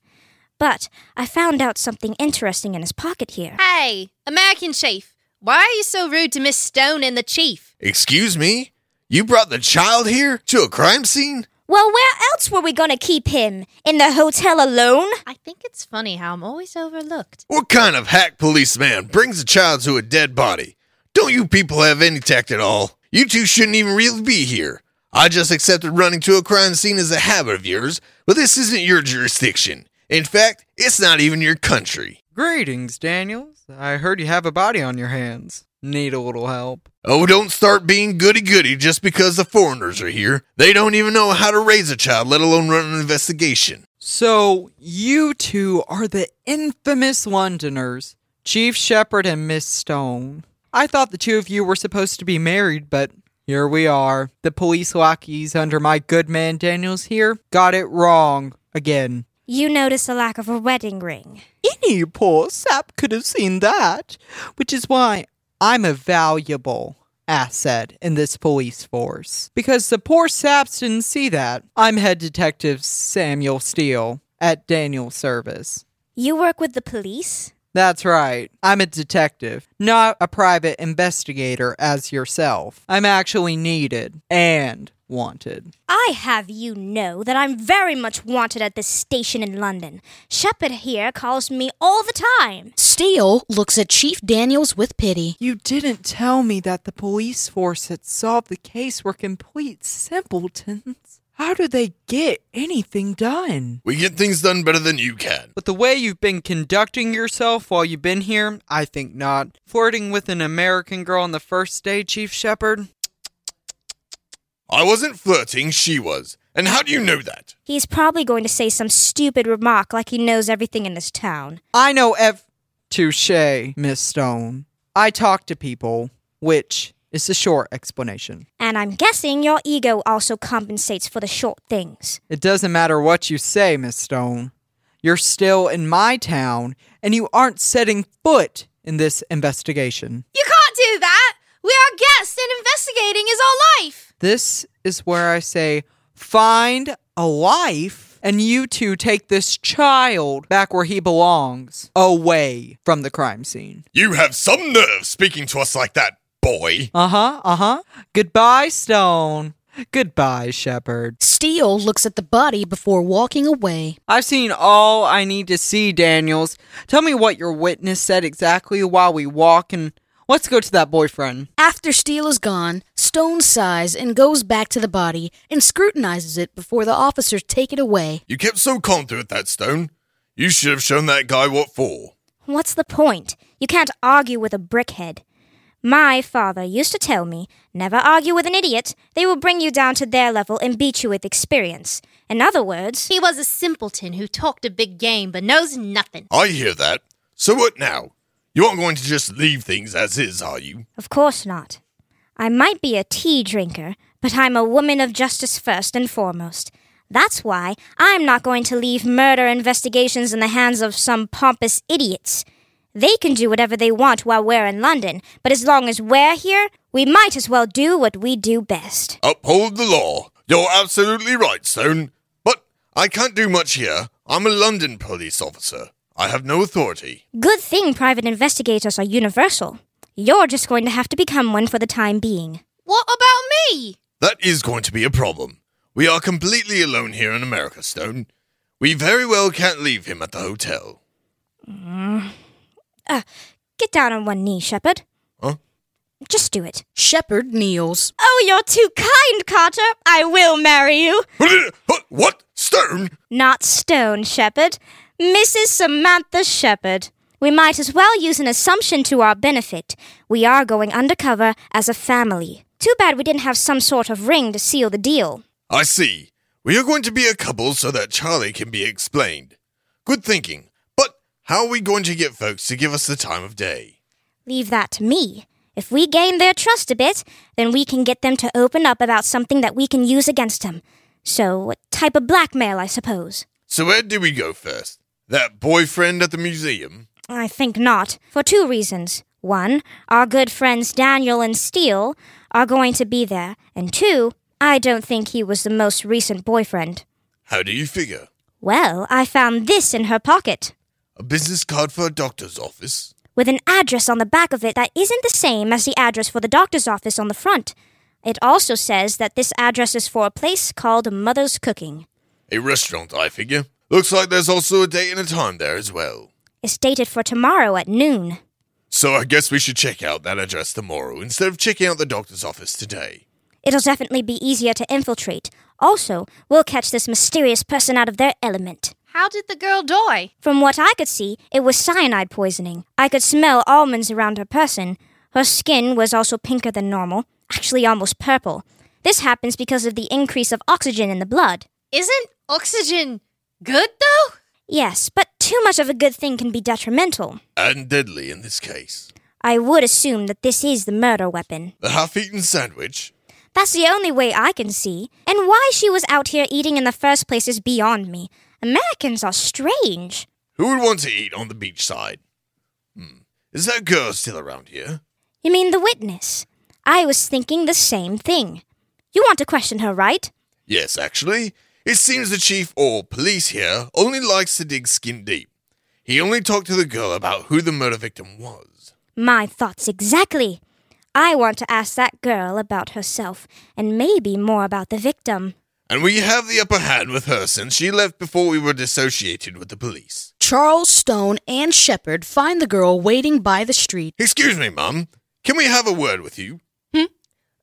But I found out something interesting in his pocket here. Hey, American Chief, why are you so rude to Miss Stone and the Chief? Excuse me? You brought the child here to a crime scene? Well, where else were we gonna keep him? In the hotel alone? I think it's funny how I'm always overlooked. What kind of hack policeman brings a child to a dead body? Don't you people have any tact at all? You two shouldn't even really be here. I just accepted running to a crime scene as a habit of yours, but this isn't your jurisdiction. In fact, it's not even your country. Greetings, Daniels. I heard you have a body on your hands. Need a little help. Oh, don't start being goody goody just because the foreigners are here. They don't even know how to raise a child, let alone run an investigation. So, you two are the infamous Londoners, Chief Shepard and Miss Stone. I thought the two of you were supposed to be married, but here we are. The police lackeys under my good man Daniels here got it wrong again. You noticed the lack of a wedding ring. Any poor sap could have seen that, which is why I'm a valuable asset in this police force. Because the poor saps didn't see that. I'm head detective Samuel Steele at Daniel's service. You work with the police? That's right. I'm a detective, not a private investigator as yourself. I'm actually needed and wanted. I have you know that I'm very much wanted at this station in London. Shepard here calls me all the time. Steele looks at Chief Daniels with pity. You didn't tell me that the police force that solved the case were complete simpletons. How do they get anything done? We get things done better than you can. But the way you've been conducting yourself while you've been here, I think not. Flirting with an American girl on the first day, Chief Shepard? I wasn't flirting, she was. And how do you know that? He's probably going to say some stupid remark like he knows everything in this town. I know ev. Touche, Miss Stone. I talk to people, which is the short explanation. And I'm guessing your ego also compensates for the short things. It doesn't matter what you say, Miss Stone. You're still in my town, and you aren't setting foot in this investigation. You can't do that! We are guests, and investigating is our life! This is where I say, find a life, and you two take this child back where he belongs, away from the crime scene. You have some nerve speaking to us like that, boy. Uh huh, uh huh. Goodbye, Stone. Goodbye, Shepard. Steele looks at the body before walking away. I've seen all I need to see, Daniels. Tell me what your witness said exactly while we walk, and let's go to that boyfriend. After Steele is gone, Stone sighs and goes back to the body and scrutinizes it before the officers take it away. You kept so calm through it, that stone. You should have shown that guy what for. What's the point? You can't argue with a brickhead. My father used to tell me, never argue with an idiot. They will bring you down to their level and beat you with experience. In other words, he was a simpleton who talked a big game but knows nothing. I hear that. So what now? You aren't going to just leave things as is, are you? Of course not. I might be a tea drinker, but I'm a woman of justice first and foremost. That's why I'm not going to leave murder investigations in the hands of some pompous idiots. They can do whatever they want while we're in London, but as long as we're here, we might as well do what we do best. Uphold the law. You're absolutely right, Stone. But I can't do much here. I'm a London police officer. I have no authority. Good thing private investigators are universal. You're just going to have to become one for the time being. What about me? That is going to be a problem. We are completely alone here in America, Stone. We very well can't leave him at the hotel. Mm. Uh, Get down on one knee, Shepard. Huh? Just do it. Shepard kneels. Oh, you're too kind, Carter. I will marry you. What? Stone? Not Stone, Shepard. Mrs. Samantha Shepard. We might as well use an assumption to our benefit. We are going undercover as a family. Too bad we didn't have some sort of ring to seal the deal. I see. We are going to be a couple so that Charlie can be explained. Good thinking. How are we going to get folks to give us the time of day? Leave that to me. If we gain their trust a bit, then we can get them to open up about something that we can use against them. So, a type of blackmail, I suppose. So where do we go first? That boyfriend at the museum? I think not, for two reasons. One, our good friends Daniel and Steele are going to be there, and two, I don't think he was the most recent boyfriend. How do you figure? Well, I found this in her pocket, A business card for a doctor's office? with an address on the back of it that isn't the same as the address for the doctor's office on the front. It also says that this address is for a place called Mother's Cooking. A restaurant, I figure. Looks like there's also a date and a time there as well. It's dated for tomorrow at noon. So I guess we should check out that address tomorrow instead of checking out the doctor's office today. It'll definitely be easier to infiltrate. Also, we'll catch this mysterious person out of their element. How did the girl die? From what I could see, it was cyanide poisoning. I could smell almonds around her person. Her skin was also pinker than normal, actually almost purple. This happens because of the increase of oxygen in the blood. Isn't oxygen good though? Yes, but too much of a good thing can be detrimental. And deadly in this case. I would assume that this is the murder weapon. The half eaten sandwich? That's the only way I can see. And why she was out here eating in the first place is beyond me. Americans are strange. Who would want to eat on the beachside? Hmm. Is that girl still around here? You mean the witness? I was thinking the same thing. You want to question her, right? Yes, actually. It seems the chief or police here only likes to dig skin deep. He only talked to the girl about who the murder victim was. My thoughts exactly. I want to ask that girl about herself, and maybe more about the victim. And we have the upper hand with her since she left before we were dissociated with the police. Charles Stone and Shepard find the girl waiting by the street. Excuse me, Mum. Can we have a word with you? Hmm?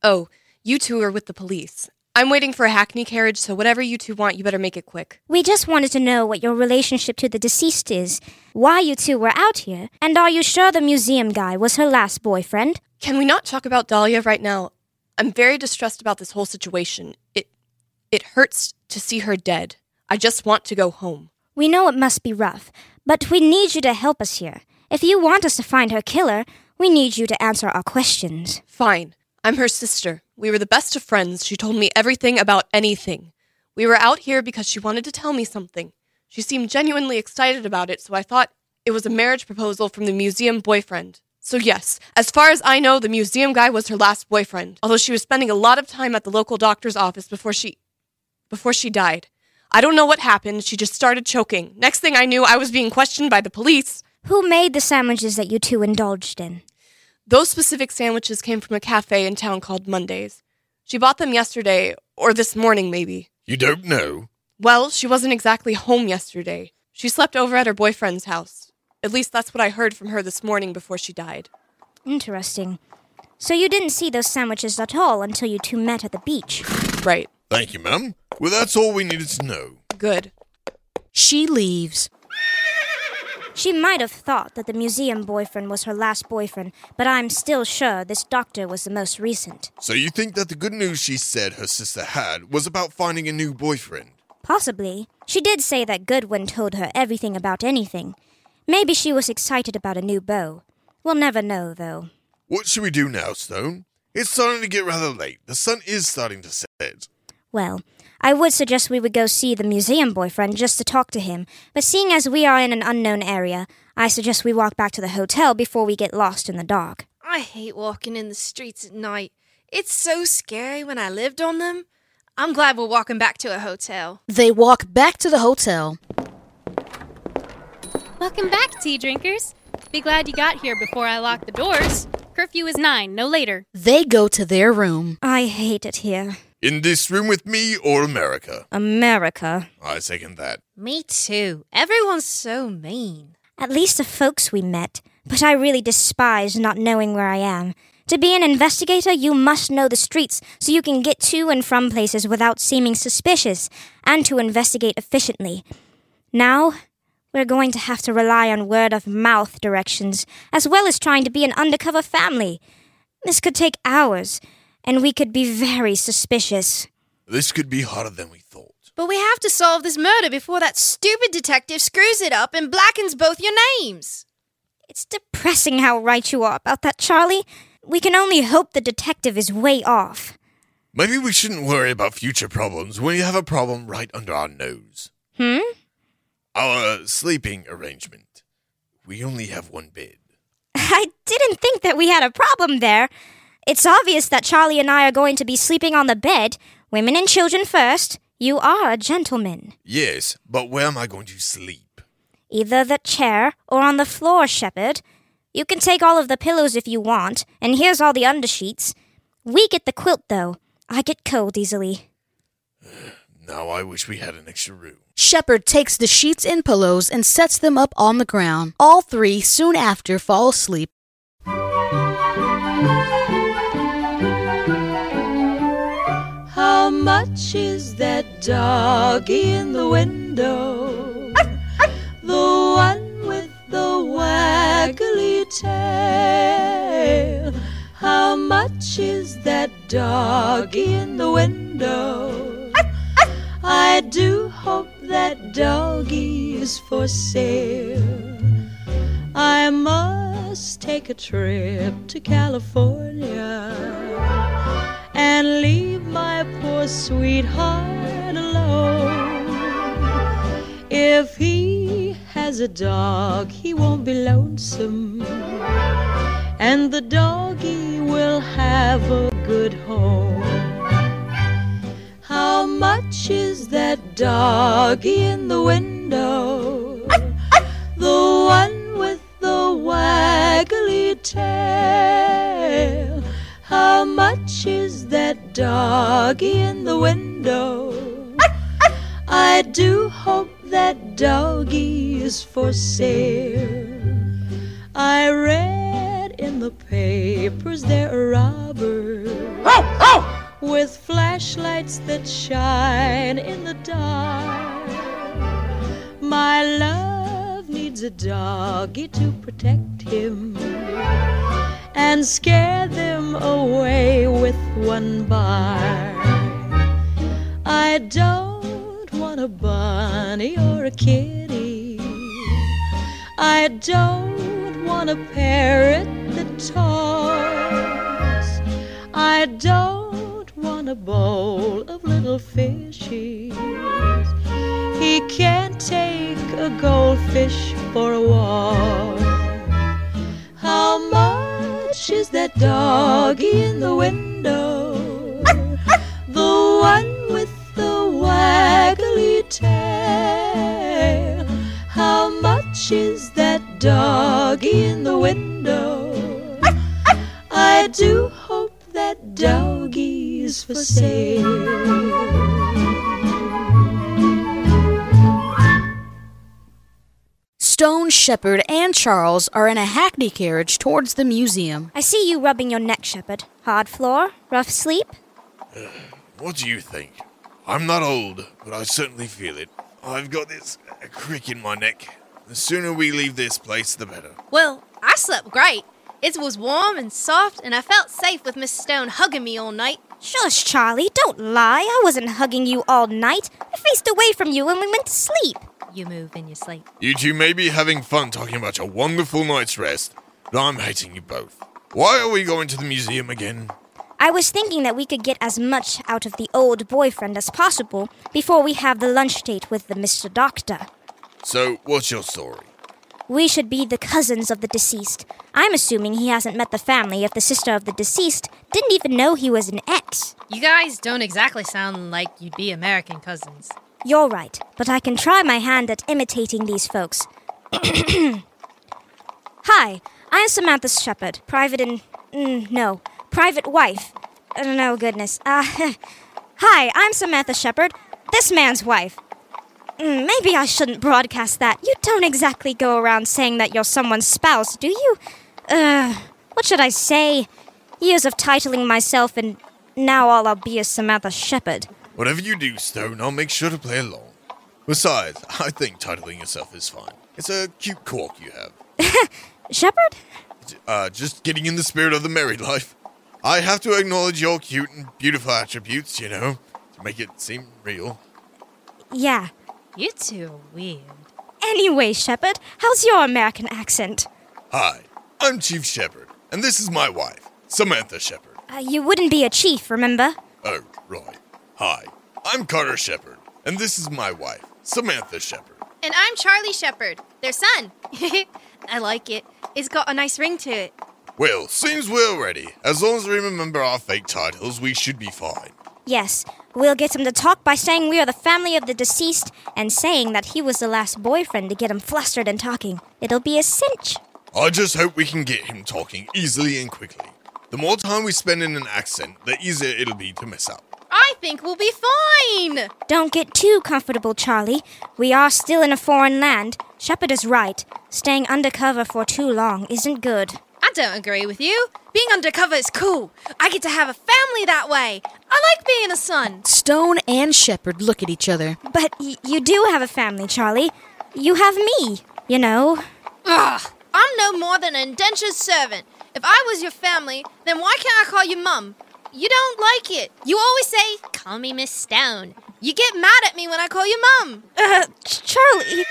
Oh, you two are with the police. I'm waiting for a hackney carriage, so whatever you two want, you better make it quick. We just wanted to know what your relationship to the deceased is, why you two were out here, and are you sure the museum guy was her last boyfriend? Can we not talk about Dahlia right now? I'm very distressed about this whole situation. It it hurts to see her dead. I just want to go home. We know it must be rough, but we need you to help us here. If you want us to find her killer, we need you to answer our questions. Fine. I'm her sister. We were the best of friends. She told me everything about anything. We were out here because she wanted to tell me something. She seemed genuinely excited about it, so I thought it was a marriage proposal from the museum boyfriend. So, yes, as far as I know, the museum guy was her last boyfriend, although she was spending a lot of time at the local doctor's office before she. Before she died. I don't know what happened. She just started choking. Next thing I knew, I was being questioned by the police. Who made the sandwiches that you two indulged in? Those specific sandwiches came from a cafe in town called Mondays. She bought them yesterday, or this morning, maybe. You don't know? Well, she wasn't exactly home yesterday. She slept over at her boyfriend's house. At least that's what I heard from her this morning before she died. Interesting. So you didn't see those sandwiches at all until you two met at the beach. Right. Thank you, Mum. Well, that's all we needed to know. Good. She leaves. She might have thought that the museum boyfriend was her last boyfriend, but I'm still sure this doctor was the most recent. So you think that the good news she said her sister had was about finding a new boyfriend? Possibly. She did say that Goodwin told her everything about anything. Maybe she was excited about a new beau. We'll never know, though. What should we do now, Stone? It's starting to get rather late. The sun is starting to set. Well, I would suggest we would go see the museum boyfriend just to talk to him, but seeing as we are in an unknown area, I suggest we walk back to the hotel before we get lost in the dark. I hate walking in the streets at night. It's so scary when I lived on them. I'm glad we're walking back to a hotel. They walk back to the hotel. Welcome back, tea drinkers. Be glad you got here before I lock the doors. Curfew is nine, no later. They go to their room. I hate it here. In this room with me or America? America. I second that. Me too. Everyone's so mean. At least the folks we met, but I really despise not knowing where I am. To be an investigator, you must know the streets so you can get to and from places without seeming suspicious, and to investigate efficiently. Now, we're going to have to rely on word of mouth directions, as well as trying to be an undercover family. This could take hours, and we could be very suspicious. This could be harder than we thought. But we have to solve this murder before that stupid detective screws it up and blackens both your names. It's depressing how right you are about that, Charlie. We can only hope the detective is way off. Maybe we shouldn't worry about future problems when you have a problem right under our nose. Hmm? Our sleeping arrangement. We only have one bed. I didn't think that we had a problem there. It's obvious that Charlie and I are going to be sleeping on the bed. Women and children first. You are a gentleman. Yes, but where am I going to sleep? Either the chair or on the floor, Shepard. You can take all of the pillows if you want, and here's all the undersheets. We get the quilt, though. I get cold easily. Now I wish we had an extra room. Shepard takes the sheets and pillows and sets them up on the ground. All three soon after fall asleep. Much is that doggy in the window? the one with the waggly tail. How much is that doggy in the window? I do hope that doggy is for sale. I must take a trip to California and leave my poor sweetheart alone. If he has a dog, he won't be lonesome, and the doggy will have a good home. How much is that doggy in the window? The one with the waggly tail. How much is that doggy in the window? I do hope that doggy is for sale. I read in the papers there are robbers with flashlights that shine in the dark. My love needs a doggy to protect him and scare them away with one bark. I don't want a bunny or a kitty. I don't want a parrot that talks. I don't want a bowl of little fishies. He can't take a goldfish for a walk. How much is that doggy in the window? The one with the waggly tail. How much is that doggy in the window? I do hope that doggy's for sale. Stone, Shepard, and Charles are in a hackney carriage towards the museum. I see you rubbing your neck, Shepard. Hard floor? Rough sleep? What do you think? I'm not old, but I certainly feel it. I've got this uh, crick in my neck. The sooner we leave this place, the better. Well, I slept great. It was warm and soft, and I felt safe with Miss Stone hugging me all night. Shush, Charlie, don't lie. I wasn't hugging you all night. I faced away from you when we went to sleep. You move in your sleep. You two may be having fun talking about your wonderful night's rest, but I'm hating you both. Why are we going to the museum again? I was thinking that we could get as much out of the old boyfriend as possible before we have the lunch date with the Mr. Doctor. So, what's your story? We should be the cousins of the deceased. I'm assuming he hasn't met the family if the sister of the deceased didn't even know he was an ex. You guys don't exactly sound like you'd be American cousins. You're right, but I can try my hand at imitating these folks. Hi, I'm Samantha Shepard, private in. Mm, no, private wife. Oh, no, goodness. Uh, hi, I'm Samantha Shepard, this man's wife. Mm, maybe I shouldn't broadcast that. You don't exactly go around saying that you're someone's spouse, do you? Uh, what should I say? Years of titling myself, and now all I'll be is Samantha Shepard. Whatever you do, Stone, I'll make sure to play along. Besides, I think titling yourself is fine. It's a cute quirk you have. Shepard? Uh, just getting in the spirit of the married life. I have to acknowledge your cute and beautiful attributes, you know, to make it seem real. Yeah. You two are weird. Anyway, Shepard, how's your American accent? Hi, I'm Chief Shepard, and this is my wife, Samantha Shepard. Uh, you wouldn't be a chief, remember? Oh, right. Hi, I'm Carter Shepard, and this is my wife, Samantha Shepard. And I'm Charlie Shepard, their son. I like it. It's got a nice ring to it. Well, seems we're ready. As long as we remember our fake titles, we should be fine. Yes, we'll get him to talk by saying we are the family of the deceased and saying that he was the last boyfriend to get him flustered and talking. It'll be a cinch. I just hope we can get him talking easily and quickly. The more time we spend in an accent, the easier it'll be to mess up. I think we'll be fine. Don't get too comfortable, Charlie. We are still in a foreign land. Shepard is right. Staying undercover for too long isn't good. I don't agree with you. Being undercover is cool. I get to have a family that way. I like being a son. Stone and Shepard look at each other. But y- you do have a family, Charlie. You have me, you know. Ugh, I'm no more than an indentured servant. If I was your family, then why can't I call you mum? You don't like it. You always say, call me Miss Stone. You get mad at me when I call you mum. Uh, Charlie.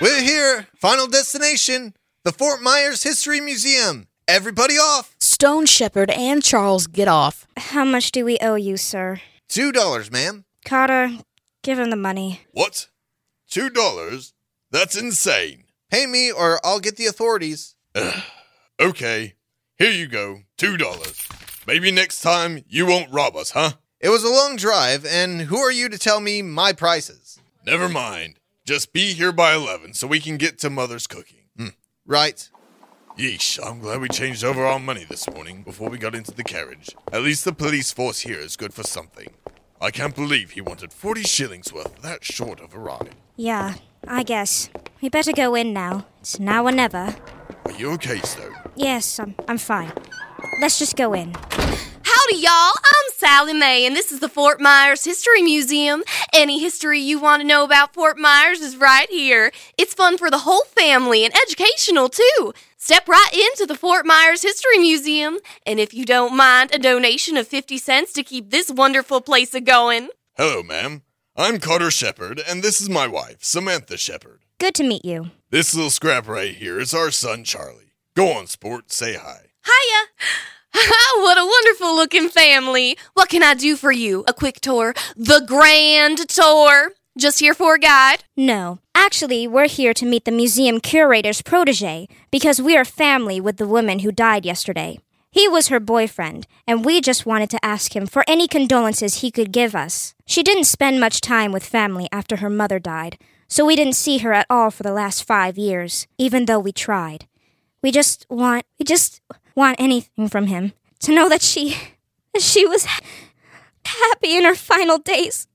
We're here. Final destination the Fort Myers History Museum. Everybody off. Stone, Shepard and Charles get off. How much do we owe you, sir? Two dollars, ma'am. Carter, give him the money. What? Two dollars? That's insane. Pay me or I'll get the authorities. Okay, here you go. Two dollars. Maybe next time you won't rob us, huh? It was a long drive, and who are you to tell me my prices? Never mind. Just be here by 11 so we can get to Mother's cooking. Hmm. Right. Yeesh, I'm glad we changed over our money this morning before we got into the carriage. At least the police force here is good for something. I can't believe he wanted 40 shillings worth that short of a ride. Yeah, I guess. We better go in now. It's now or never. Are you okay, Stone? Yes, I'm, I'm fine. Let's just go in. Howdy, y'all. I'm Sally May, and this is the Fort Myers History Museum. Any history you want to know about Fort Myers is right here. It's fun for the whole family and educational, too. Step right into the Fort Myers History Museum, and if you don't mind, a donation of 50 cents to keep this wonderful place a going. Hello, ma'am. I'm Carter Shepard, and this is my wife, Samantha Shepard. Good to meet you. This little scrap right here is our son, Charlie. Go on, sport, say hi. Hiya! Ah, what a wonderful looking family. What can I do for you? A quick tour? The grand tour? Just here for a guide? No. Actually, we're here to meet the museum curator's protege because we're family with the woman who died yesterday. He was her boyfriend, and we just wanted to ask him for any condolences he could give us. She didn't spend much time with family after her mother died, so we didn't see her at all for the last five years, even though we tried. We just want, we just want anything from him to know that she, that she was happy in her final days.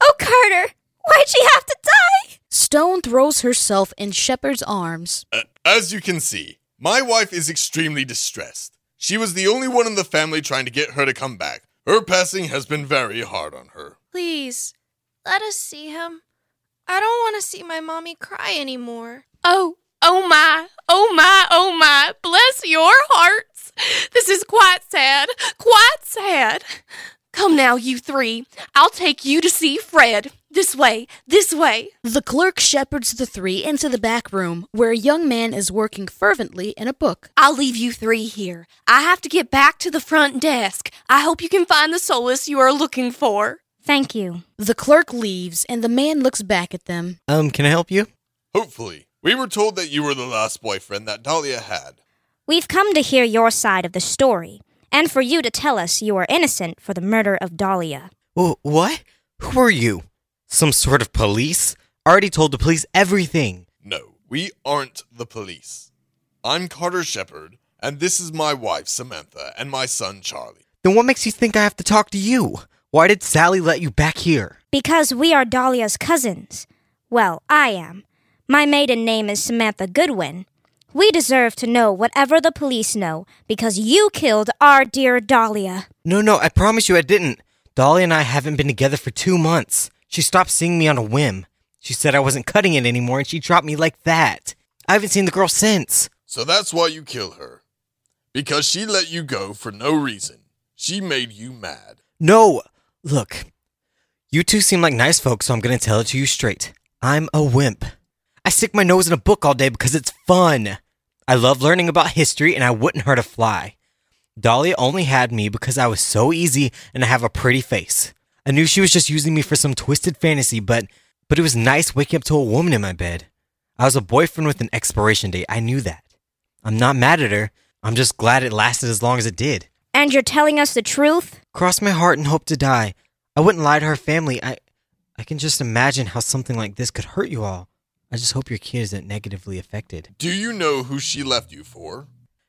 Oh, Carter, why'd she have to die? Stone throws herself in Shepard's arms. Uh, as you can see, my wife is extremely distressed. She was the only one in the family trying to get her to come back. Her passing has been very hard on her. Please, let us see him. I don't want to see my mommy cry anymore. Oh, oh my, oh my, oh my, bless your hearts. This is quite sad, quite sad. Come now, you three. I'll take you to see Fred. This way, this way. The clerk shepherds the three into the back room, where a young man is working fervently in a book. I'll leave you three here. I have to get back to the front desk. I hope you can find the solace you are looking for. Thank you. The clerk leaves, and the man looks back at them. Um, can I help you? Hopefully. We were told that you were the last boyfriend that Dahlia had. We've come to hear your side of the story, and for you to tell us you are innocent for the murder of Dahlia. What? Who are you? Some sort of police? Already told the police everything. No, we aren't the police. I'm Carter Shepard, and this is my wife, Samantha, and my son, Charlie. Then what makes you think I have to talk to you? Why did Sally let you back here? Because we are Dahlia's cousins. Well, I am. My maiden name is Samantha Goodwin. We deserve to know whatever the police know because you killed our dear Dahlia. No, no, I promise you I didn't. Dolly and I haven't been together for two months. She stopped seeing me on a whim. She said I wasn't cutting it anymore and she dropped me like that. I haven't seen the girl since. So that's why you kill her. Because she let you go for no reason. She made you mad. No, look. You two seem like nice folks, so I'm gonna tell it to you straight. I'm a wimp. I stick my nose in a book all day because it's fun. I love learning about history and I wouldn't hurt a fly. Dahlia only had me because I was so easy and I have a pretty face. I knew she was just using me for some twisted fantasy, but but it was nice waking up to a woman in my bed. I was a boyfriend with an expiration date. I knew that. I'm not mad at her. I'm just glad it lasted as long as it did. And you're telling us the truth? Cross my heart and hope to die. I wouldn't lie to her family. I I can just imagine how something like this could hurt you all. I just hope your kid isn't negatively affected. Do you know who she left you for?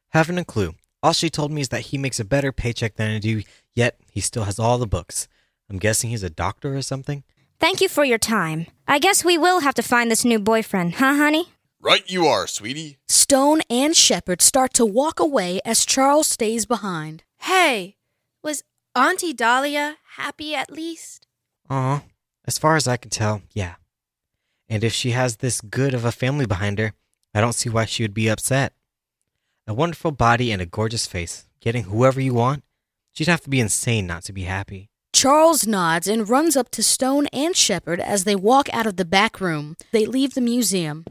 Haven't a clue. All she told me is that he makes a better paycheck than I do, yet he still has all the books. I'm guessing he's a doctor or something. Thank you for your time. I guess we will have to find this new boyfriend, huh, honey? Right you are, sweetie. Stone and Shepard start to walk away as Charles stays behind. Hey, was Auntie Dahlia happy at least? Aw, as far as I can tell, yeah. And if she has this good of a family behind her, I don't see why she would be upset. A wonderful body and a gorgeous face, getting whoever you want, she'd have to be insane not to be happy. Charles nods and runs up to Stone and Shepard as they walk out of the back room. They leave the museum.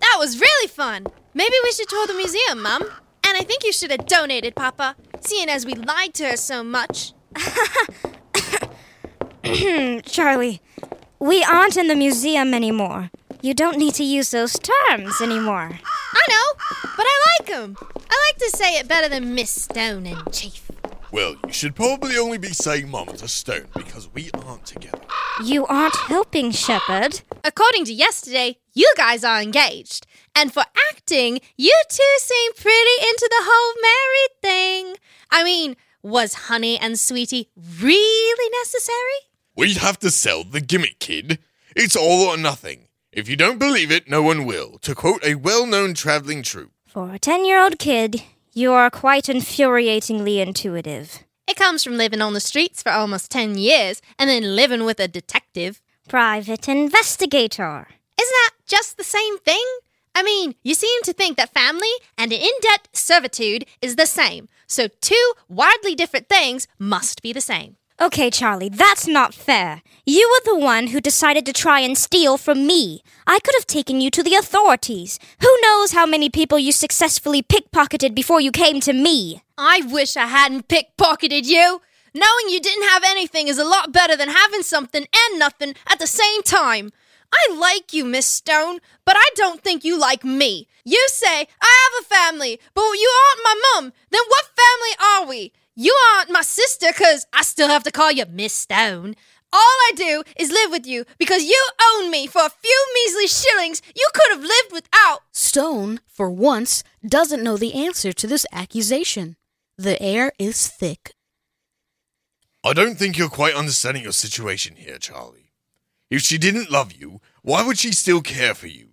That was really fun. Maybe we should tour the museum, Mum. And I think you should have donated, Papa, seeing as we lied to her so much. Charlie, we aren't in the museum anymore. You don't need to use those terms anymore. I know, but I like 'em. I like to say it better than Miss Stone and Chief. Well, you should probably only be saying Mama to Stone because we aren't together. You aren't helping, Shepard. According to yesterday, you guys are engaged. And for acting, you two seem pretty into the whole married thing. I mean, was Honey and Sweetie really necessary? We'd have to sell the gimmick, kid. It's all or nothing. If you don't believe it, no one will, to quote a well known traveling troupe. For a 10 year old kid, you are quite infuriatingly intuitive. It comes from living on the streets for almost 10 years and then living with a detective. Private investigator. Isn't that just the same thing? I mean, you seem to think that family and in debt servitude is the same, so two widely different things must be the same. Okay, Charlie, that's not fair. You were the one who decided to try and steal from me. I could have taken you to the authorities. Who knows how many people you successfully pickpocketed before you came to me? I wish I hadn't pickpocketed you. Knowing you didn't have anything is a lot better than having something and nothing at the same time. I like you, Miss Stone, but I don't think you like me. You say, I have a family, but you aren't my mum. Then what family are we? You aren't my sister, cause I still have to call you Miss Stone. All I do is live with you because you own me for a few measly shillings you could have lived without. Stone, for once, doesn't know the answer to this accusation. The air is thick. I don't think you're quite understanding your situation here, Charlie. If she didn't love you, why would she still care for you?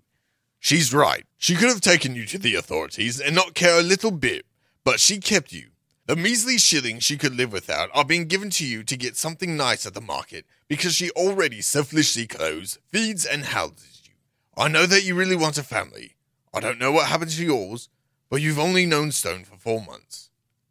She's right. She could have taken you to the authorities and not care a little bit, but she kept you. The measly shillings she could live without are being given to you to get something nice at the market because she already selfishly clothes, feeds, and houses you. I know that you really want a family. I don't know what happened to yours, but you've only known Stone for four months.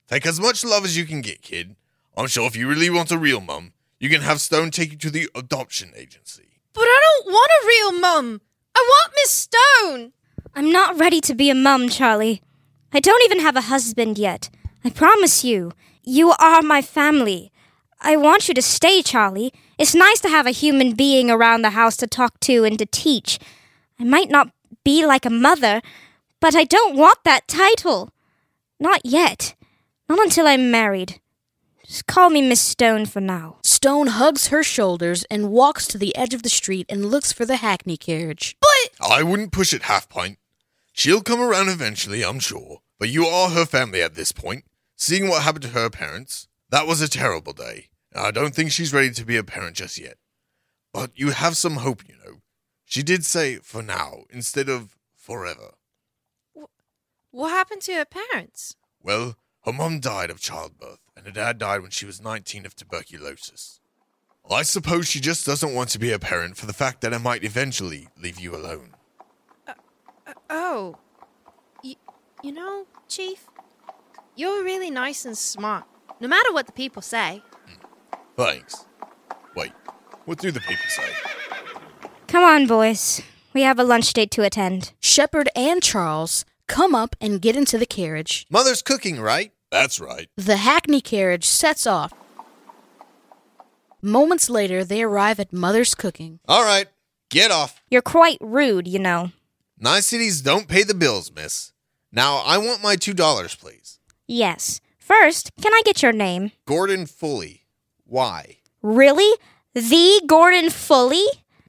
Take as much love as you can get, kid. I'm sure if you really want a real mum, you can have Stone take you to the adoption agency. But I don't want a real mum. I want Miss Stone. I'm not ready to be a mum, Charlie. I don't even have a husband yet. I promise you. You are my family. I want you to stay, Charlie. It's nice to have a human being around the house to talk to and to teach. I might not be like a mother, but I don't want that title. Not yet. Not until I'm married. Just call me Miss Stone for now. Stone hugs her shoulders and walks to the edge of the street and looks for the hackney carriage. But I wouldn't push it half pint. She'll come around eventually, I'm sure. But you are her family at this point. Seeing what happened to her parents, that was a terrible day. I don't think she's ready to be a parent just yet. But you have some hope, you know. She did say for now instead of forever. What happened to her parents? Well, her mom died of childbirth, and her dad died when she was 19 of tuberculosis. I suppose she just doesn't want to be a parent for the fact that it might eventually leave you alone. Uh, uh, oh. Y- you know, Chief, you're really nice and smart, no matter what the people say. Hmm. Thanks. Wait, what do the people say? Come on, boys. We have a lunch date to attend. Shepard and Charles come up and get into the carriage. Mother's cooking, right? That's right. The Hackney carriage sets off. Moments later, they arrive at Mother's cooking. All right, get off. You're quite rude, you know. Niceties don't pay the bills, miss. Now, I want my $2, please. Yes. First, can I get your name? Gordon Fully. Why? Really? The Gordon Fully?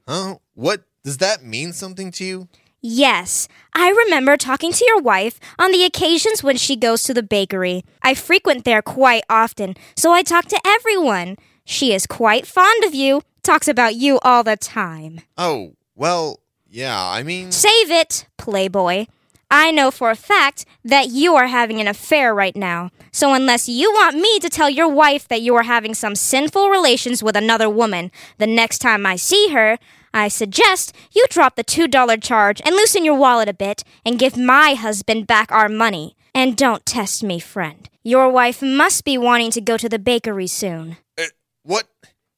Huh? What? Does that mean something to you? Yes, I remember talking to your wife on the occasions when she goes to the bakery. I frequent there quite often, so I talk to everyone. She is quite fond of you, talks about you all the time. Oh, well, yeah, I mean. Save it, Playboy. I know for a fact that you are having an affair right now. So, unless you want me to tell your wife that you are having some sinful relations with another woman the next time I see her, I suggest you drop the $2 charge and loosen your wallet a bit and give my husband back our money. And don't test me, friend. Your wife must be wanting to go to the bakery soon. Uh, what?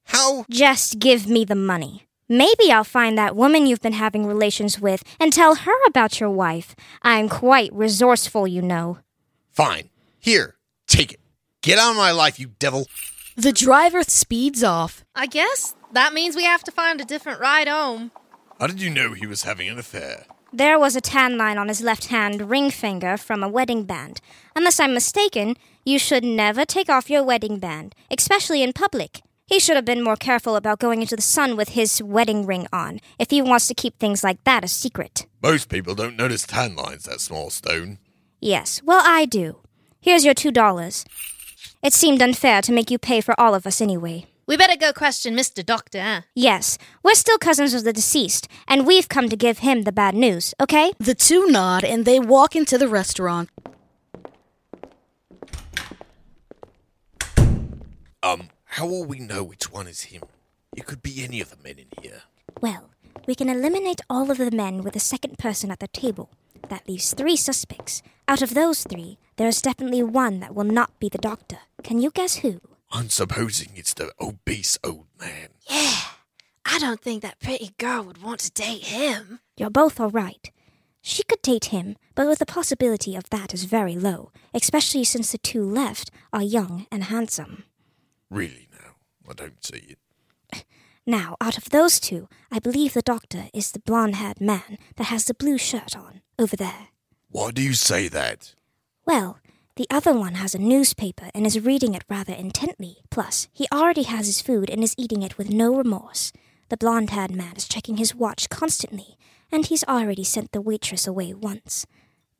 How? Just give me the money. Maybe I'll find that woman you've been having relations with and tell her about your wife. I'm quite resourceful, you know. Fine. Here, take it. Get out of my life, you devil. The driver speeds off. I guess that means we have to find a different ride home. How did you know he was having an affair? There was a tan line on his left hand ring finger from a wedding band. Unless I'm mistaken, you should never take off your wedding band, especially in public. He should have been more careful about going into the sun with his wedding ring on, if he wants to keep things like that a secret. Most people don't notice tan lines that small stone. Yes, well, I do. Here's your two dollars. It seemed unfair to make you pay for all of us anyway. We better go question Mr. Doctor, huh? Yes, we're still cousins of the deceased, and we've come to give him the bad news, okay? The two nod and they walk into the restaurant. Um, how will we know which one is him? It could be any of the men in here. Well, we can eliminate all of the men with a second person at the table. That leaves three suspects. Out of those three, there is definitely one that will not be the doctor. Can you guess who? I'm supposing it's the obese old man. Yeah. I don't think that pretty girl would want to date him. You're both all right. She could date him, but with the possibility of that is very low, especially since the two left are young and handsome. Really now, I don't see it. Now, out of those two, I believe the doctor is the blonde haired man that has the blue shirt on, over there. Why do you say that? Well, the other one has a newspaper and is reading it rather intently. Plus, he already has his food and is eating it with no remorse. The blonde haired man is checking his watch constantly, and he's already sent the waitress away once.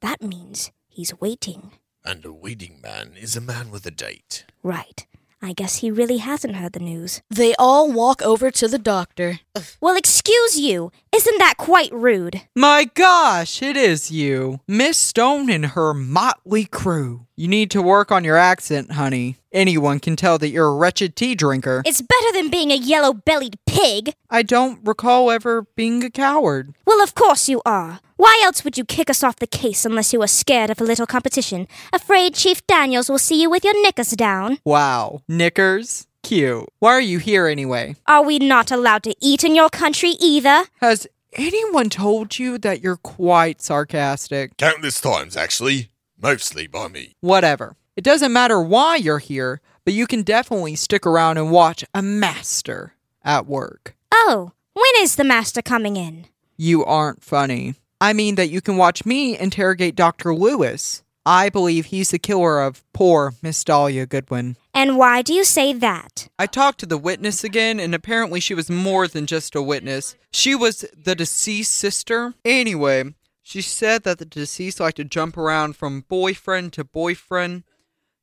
That means he's waiting. And a waiting man is a man with a date. Right. I guess he really hasn't heard the news. They all walk over to the doctor. Well, excuse you. Isn't that quite rude? My gosh, it is you. Miss Stone and her motley crew. You need to work on your accent, honey. Anyone can tell that you're a wretched tea drinker. It's better than being a yellow bellied pig. I don't recall ever being a coward. Well, of course you are. Why else would you kick us off the case unless you were scared of a little competition? Afraid Chief Daniels will see you with your knickers down? Wow. Knickers? Cute. Why are you here anyway? Are we not allowed to eat in your country either? Has anyone told you that you're quite sarcastic? Countless times, actually. Mostly by me. Whatever. It doesn't matter why you're here, but you can definitely stick around and watch a master at work. Oh, when is the master coming in? You aren't funny. I mean that you can watch me interrogate Dr. Lewis. I believe he's the killer of poor Miss Dahlia Goodwin. And why do you say that? I talked to the witness again, and apparently she was more than just a witness. She was the deceased sister. Anyway, she said that the deceased liked to jump around from boyfriend to boyfriend.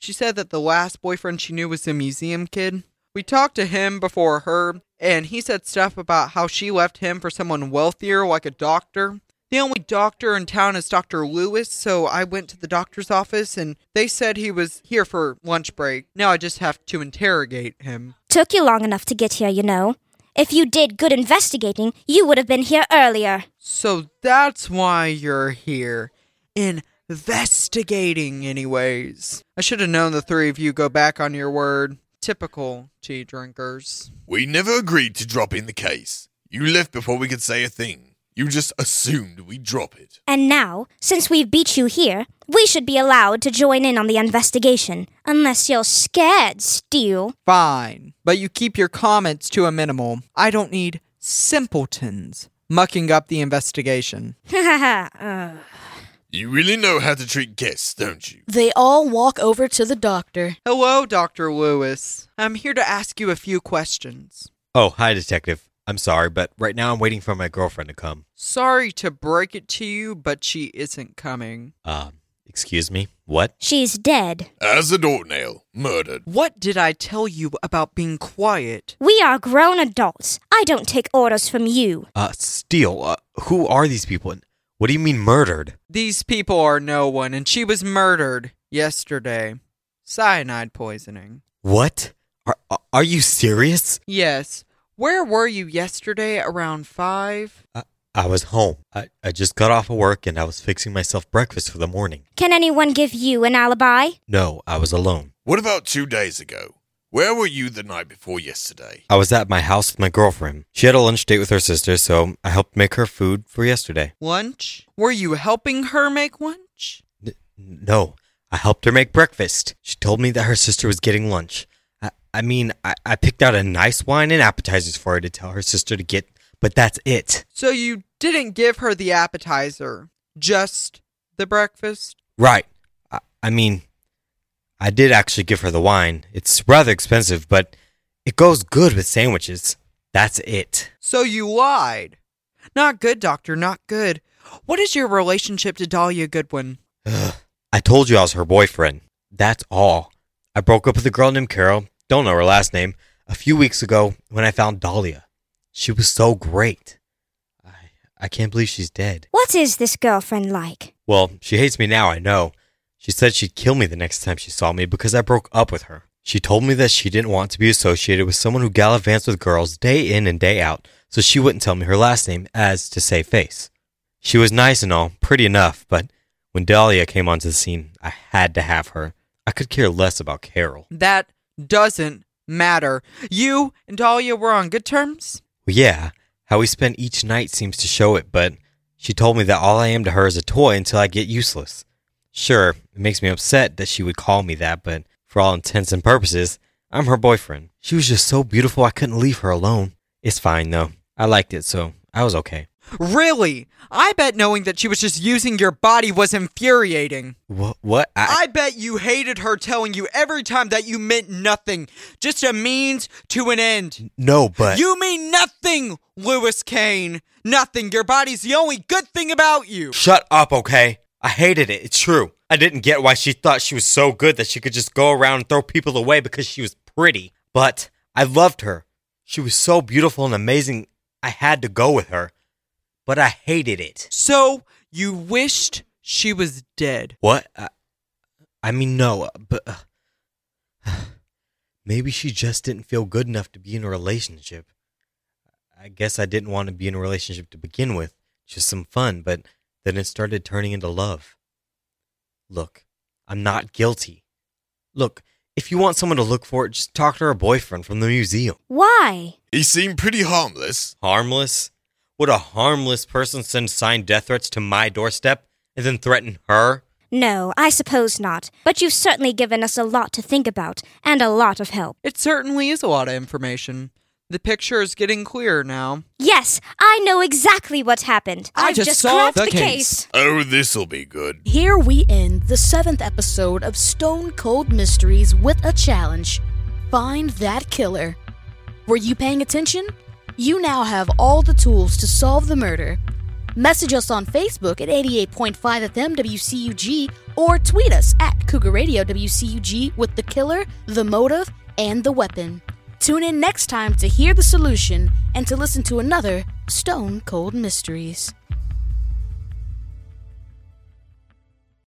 She said that the last boyfriend she knew was a museum kid. We talked to him before her, and he said stuff about how she left him for someone wealthier, like a doctor. The only doctor in town is Dr. Lewis, so I went to the doctor's office and they said he was here for lunch break. Now I just have to interrogate him. Took you long enough to get here, you know. If you did good investigating, you would have been here earlier. So that's why you're here. Investigating, anyways. I should have known the three of you go back on your word. Typical tea drinkers. We never agreed to drop in the case. You left before we could say a thing. You just assumed we'd drop it. And now, since we've beat you here, we should be allowed to join in on the investigation. Unless you're scared, Steel. Fine. But you keep your comments to a minimal. I don't need simpletons mucking up the investigation. uh. You really know how to treat guests, don't you? They all walk over to the doctor. Hello, Dr. Lewis. I'm here to ask you a few questions. Oh, hi, Detective. I'm sorry, but right now I'm waiting for my girlfriend to come. Sorry to break it to you, but she isn't coming. Um, excuse me? What? She's dead. As a doornail, murdered. What did I tell you about being quiet? We are grown adults. I don't take orders from you. Uh, Steele, uh, who are these people? And what do you mean murdered? These people are no one, and she was murdered yesterday. Cyanide poisoning. What? Are, are you serious? Yes. Where were you yesterday around five? I, I was home. I, I just got off of work and I was fixing myself breakfast for the morning. Can anyone give you an alibi? No, I was alone. What about two days ago? Where were you the night before yesterday? I was at my house with my girlfriend. She had a lunch date with her sister, so I helped make her food for yesterday. Lunch? Were you helping her make lunch? N- no, I helped her make breakfast. She told me that her sister was getting lunch. I, I mean, I, I picked out a nice wine and appetizers for her to tell her sister to get, but that's it. So you didn't give her the appetizer, just the breakfast? Right. I, I mean, I did actually give her the wine. It's rather expensive, but it goes good with sandwiches. That's it. So you lied. Not good, Doctor, not good. What is your relationship to Dahlia Goodwin? I told you I was her boyfriend. That's all. I broke up with a girl named Carol, don't know her last name, a few weeks ago when I found Dahlia. She was so great. I I can't believe she's dead. What is this girlfriend like? Well, she hates me now, I know. She said she'd kill me the next time she saw me because I broke up with her. She told me that she didn't want to be associated with someone who gallivants with girls day in and day out, so she wouldn't tell me her last name as to save face. She was nice and all, pretty enough, but when Dahlia came onto the scene, I had to have her. I could care less about Carol. That doesn't matter. You and Dahlia were on good terms? Well, yeah, how we spend each night seems to show it, but she told me that all I am to her is a toy until I get useless. Sure, it makes me upset that she would call me that, but for all intents and purposes, I'm her boyfriend. She was just so beautiful I couldn't leave her alone. It's fine though. I liked it, so I was okay. Really? I bet knowing that she was just using your body was infuriating. What? What? I, I bet you hated her telling you every time that you meant nothing, just a means to an end. no, but You mean nothing, Lewis Kane. Nothing. Your body's the only good thing about you. shut up, okay? I hated it. It's true. I didn't get why she thought she was so good that she could just go around and throw people away because she was pretty. But I loved her. She was so beautiful and amazing. I had to go with her. But I hated it. So you wished she was dead. What? I, I mean, no, uh, but uh, maybe she just didn't feel good enough to be in a relationship. I guess I didn't want to be in a relationship to begin with, just some fun, but then it started turning into love. Look, I'm not guilty. Look, if you want someone to look for, it, just talk to her boyfriend from the museum. Why? He seemed pretty harmless. Harmless? Would a harmless person send signed death threats to my doorstep and then threaten her? No, I suppose not. But you've certainly given us a lot to think about, and a lot of help. It certainly is a lot of information. The picture is getting clearer now. Yes, I know exactly what happened. I I've just just solved cracked the the case. case. Oh, this'll be good. Here we end the seventh episode of Stone Cold Mysteries with a challenge Find that killer. Were you paying attention? You now have all the tools to solve the murder. Message us on Facebook at 88.5 FM WCUG or tweet us at Cougar Radio WCUG with the killer, the motive, and the weapon. Tune in next time to hear the solution and to listen to another Stone Cold Mysteries.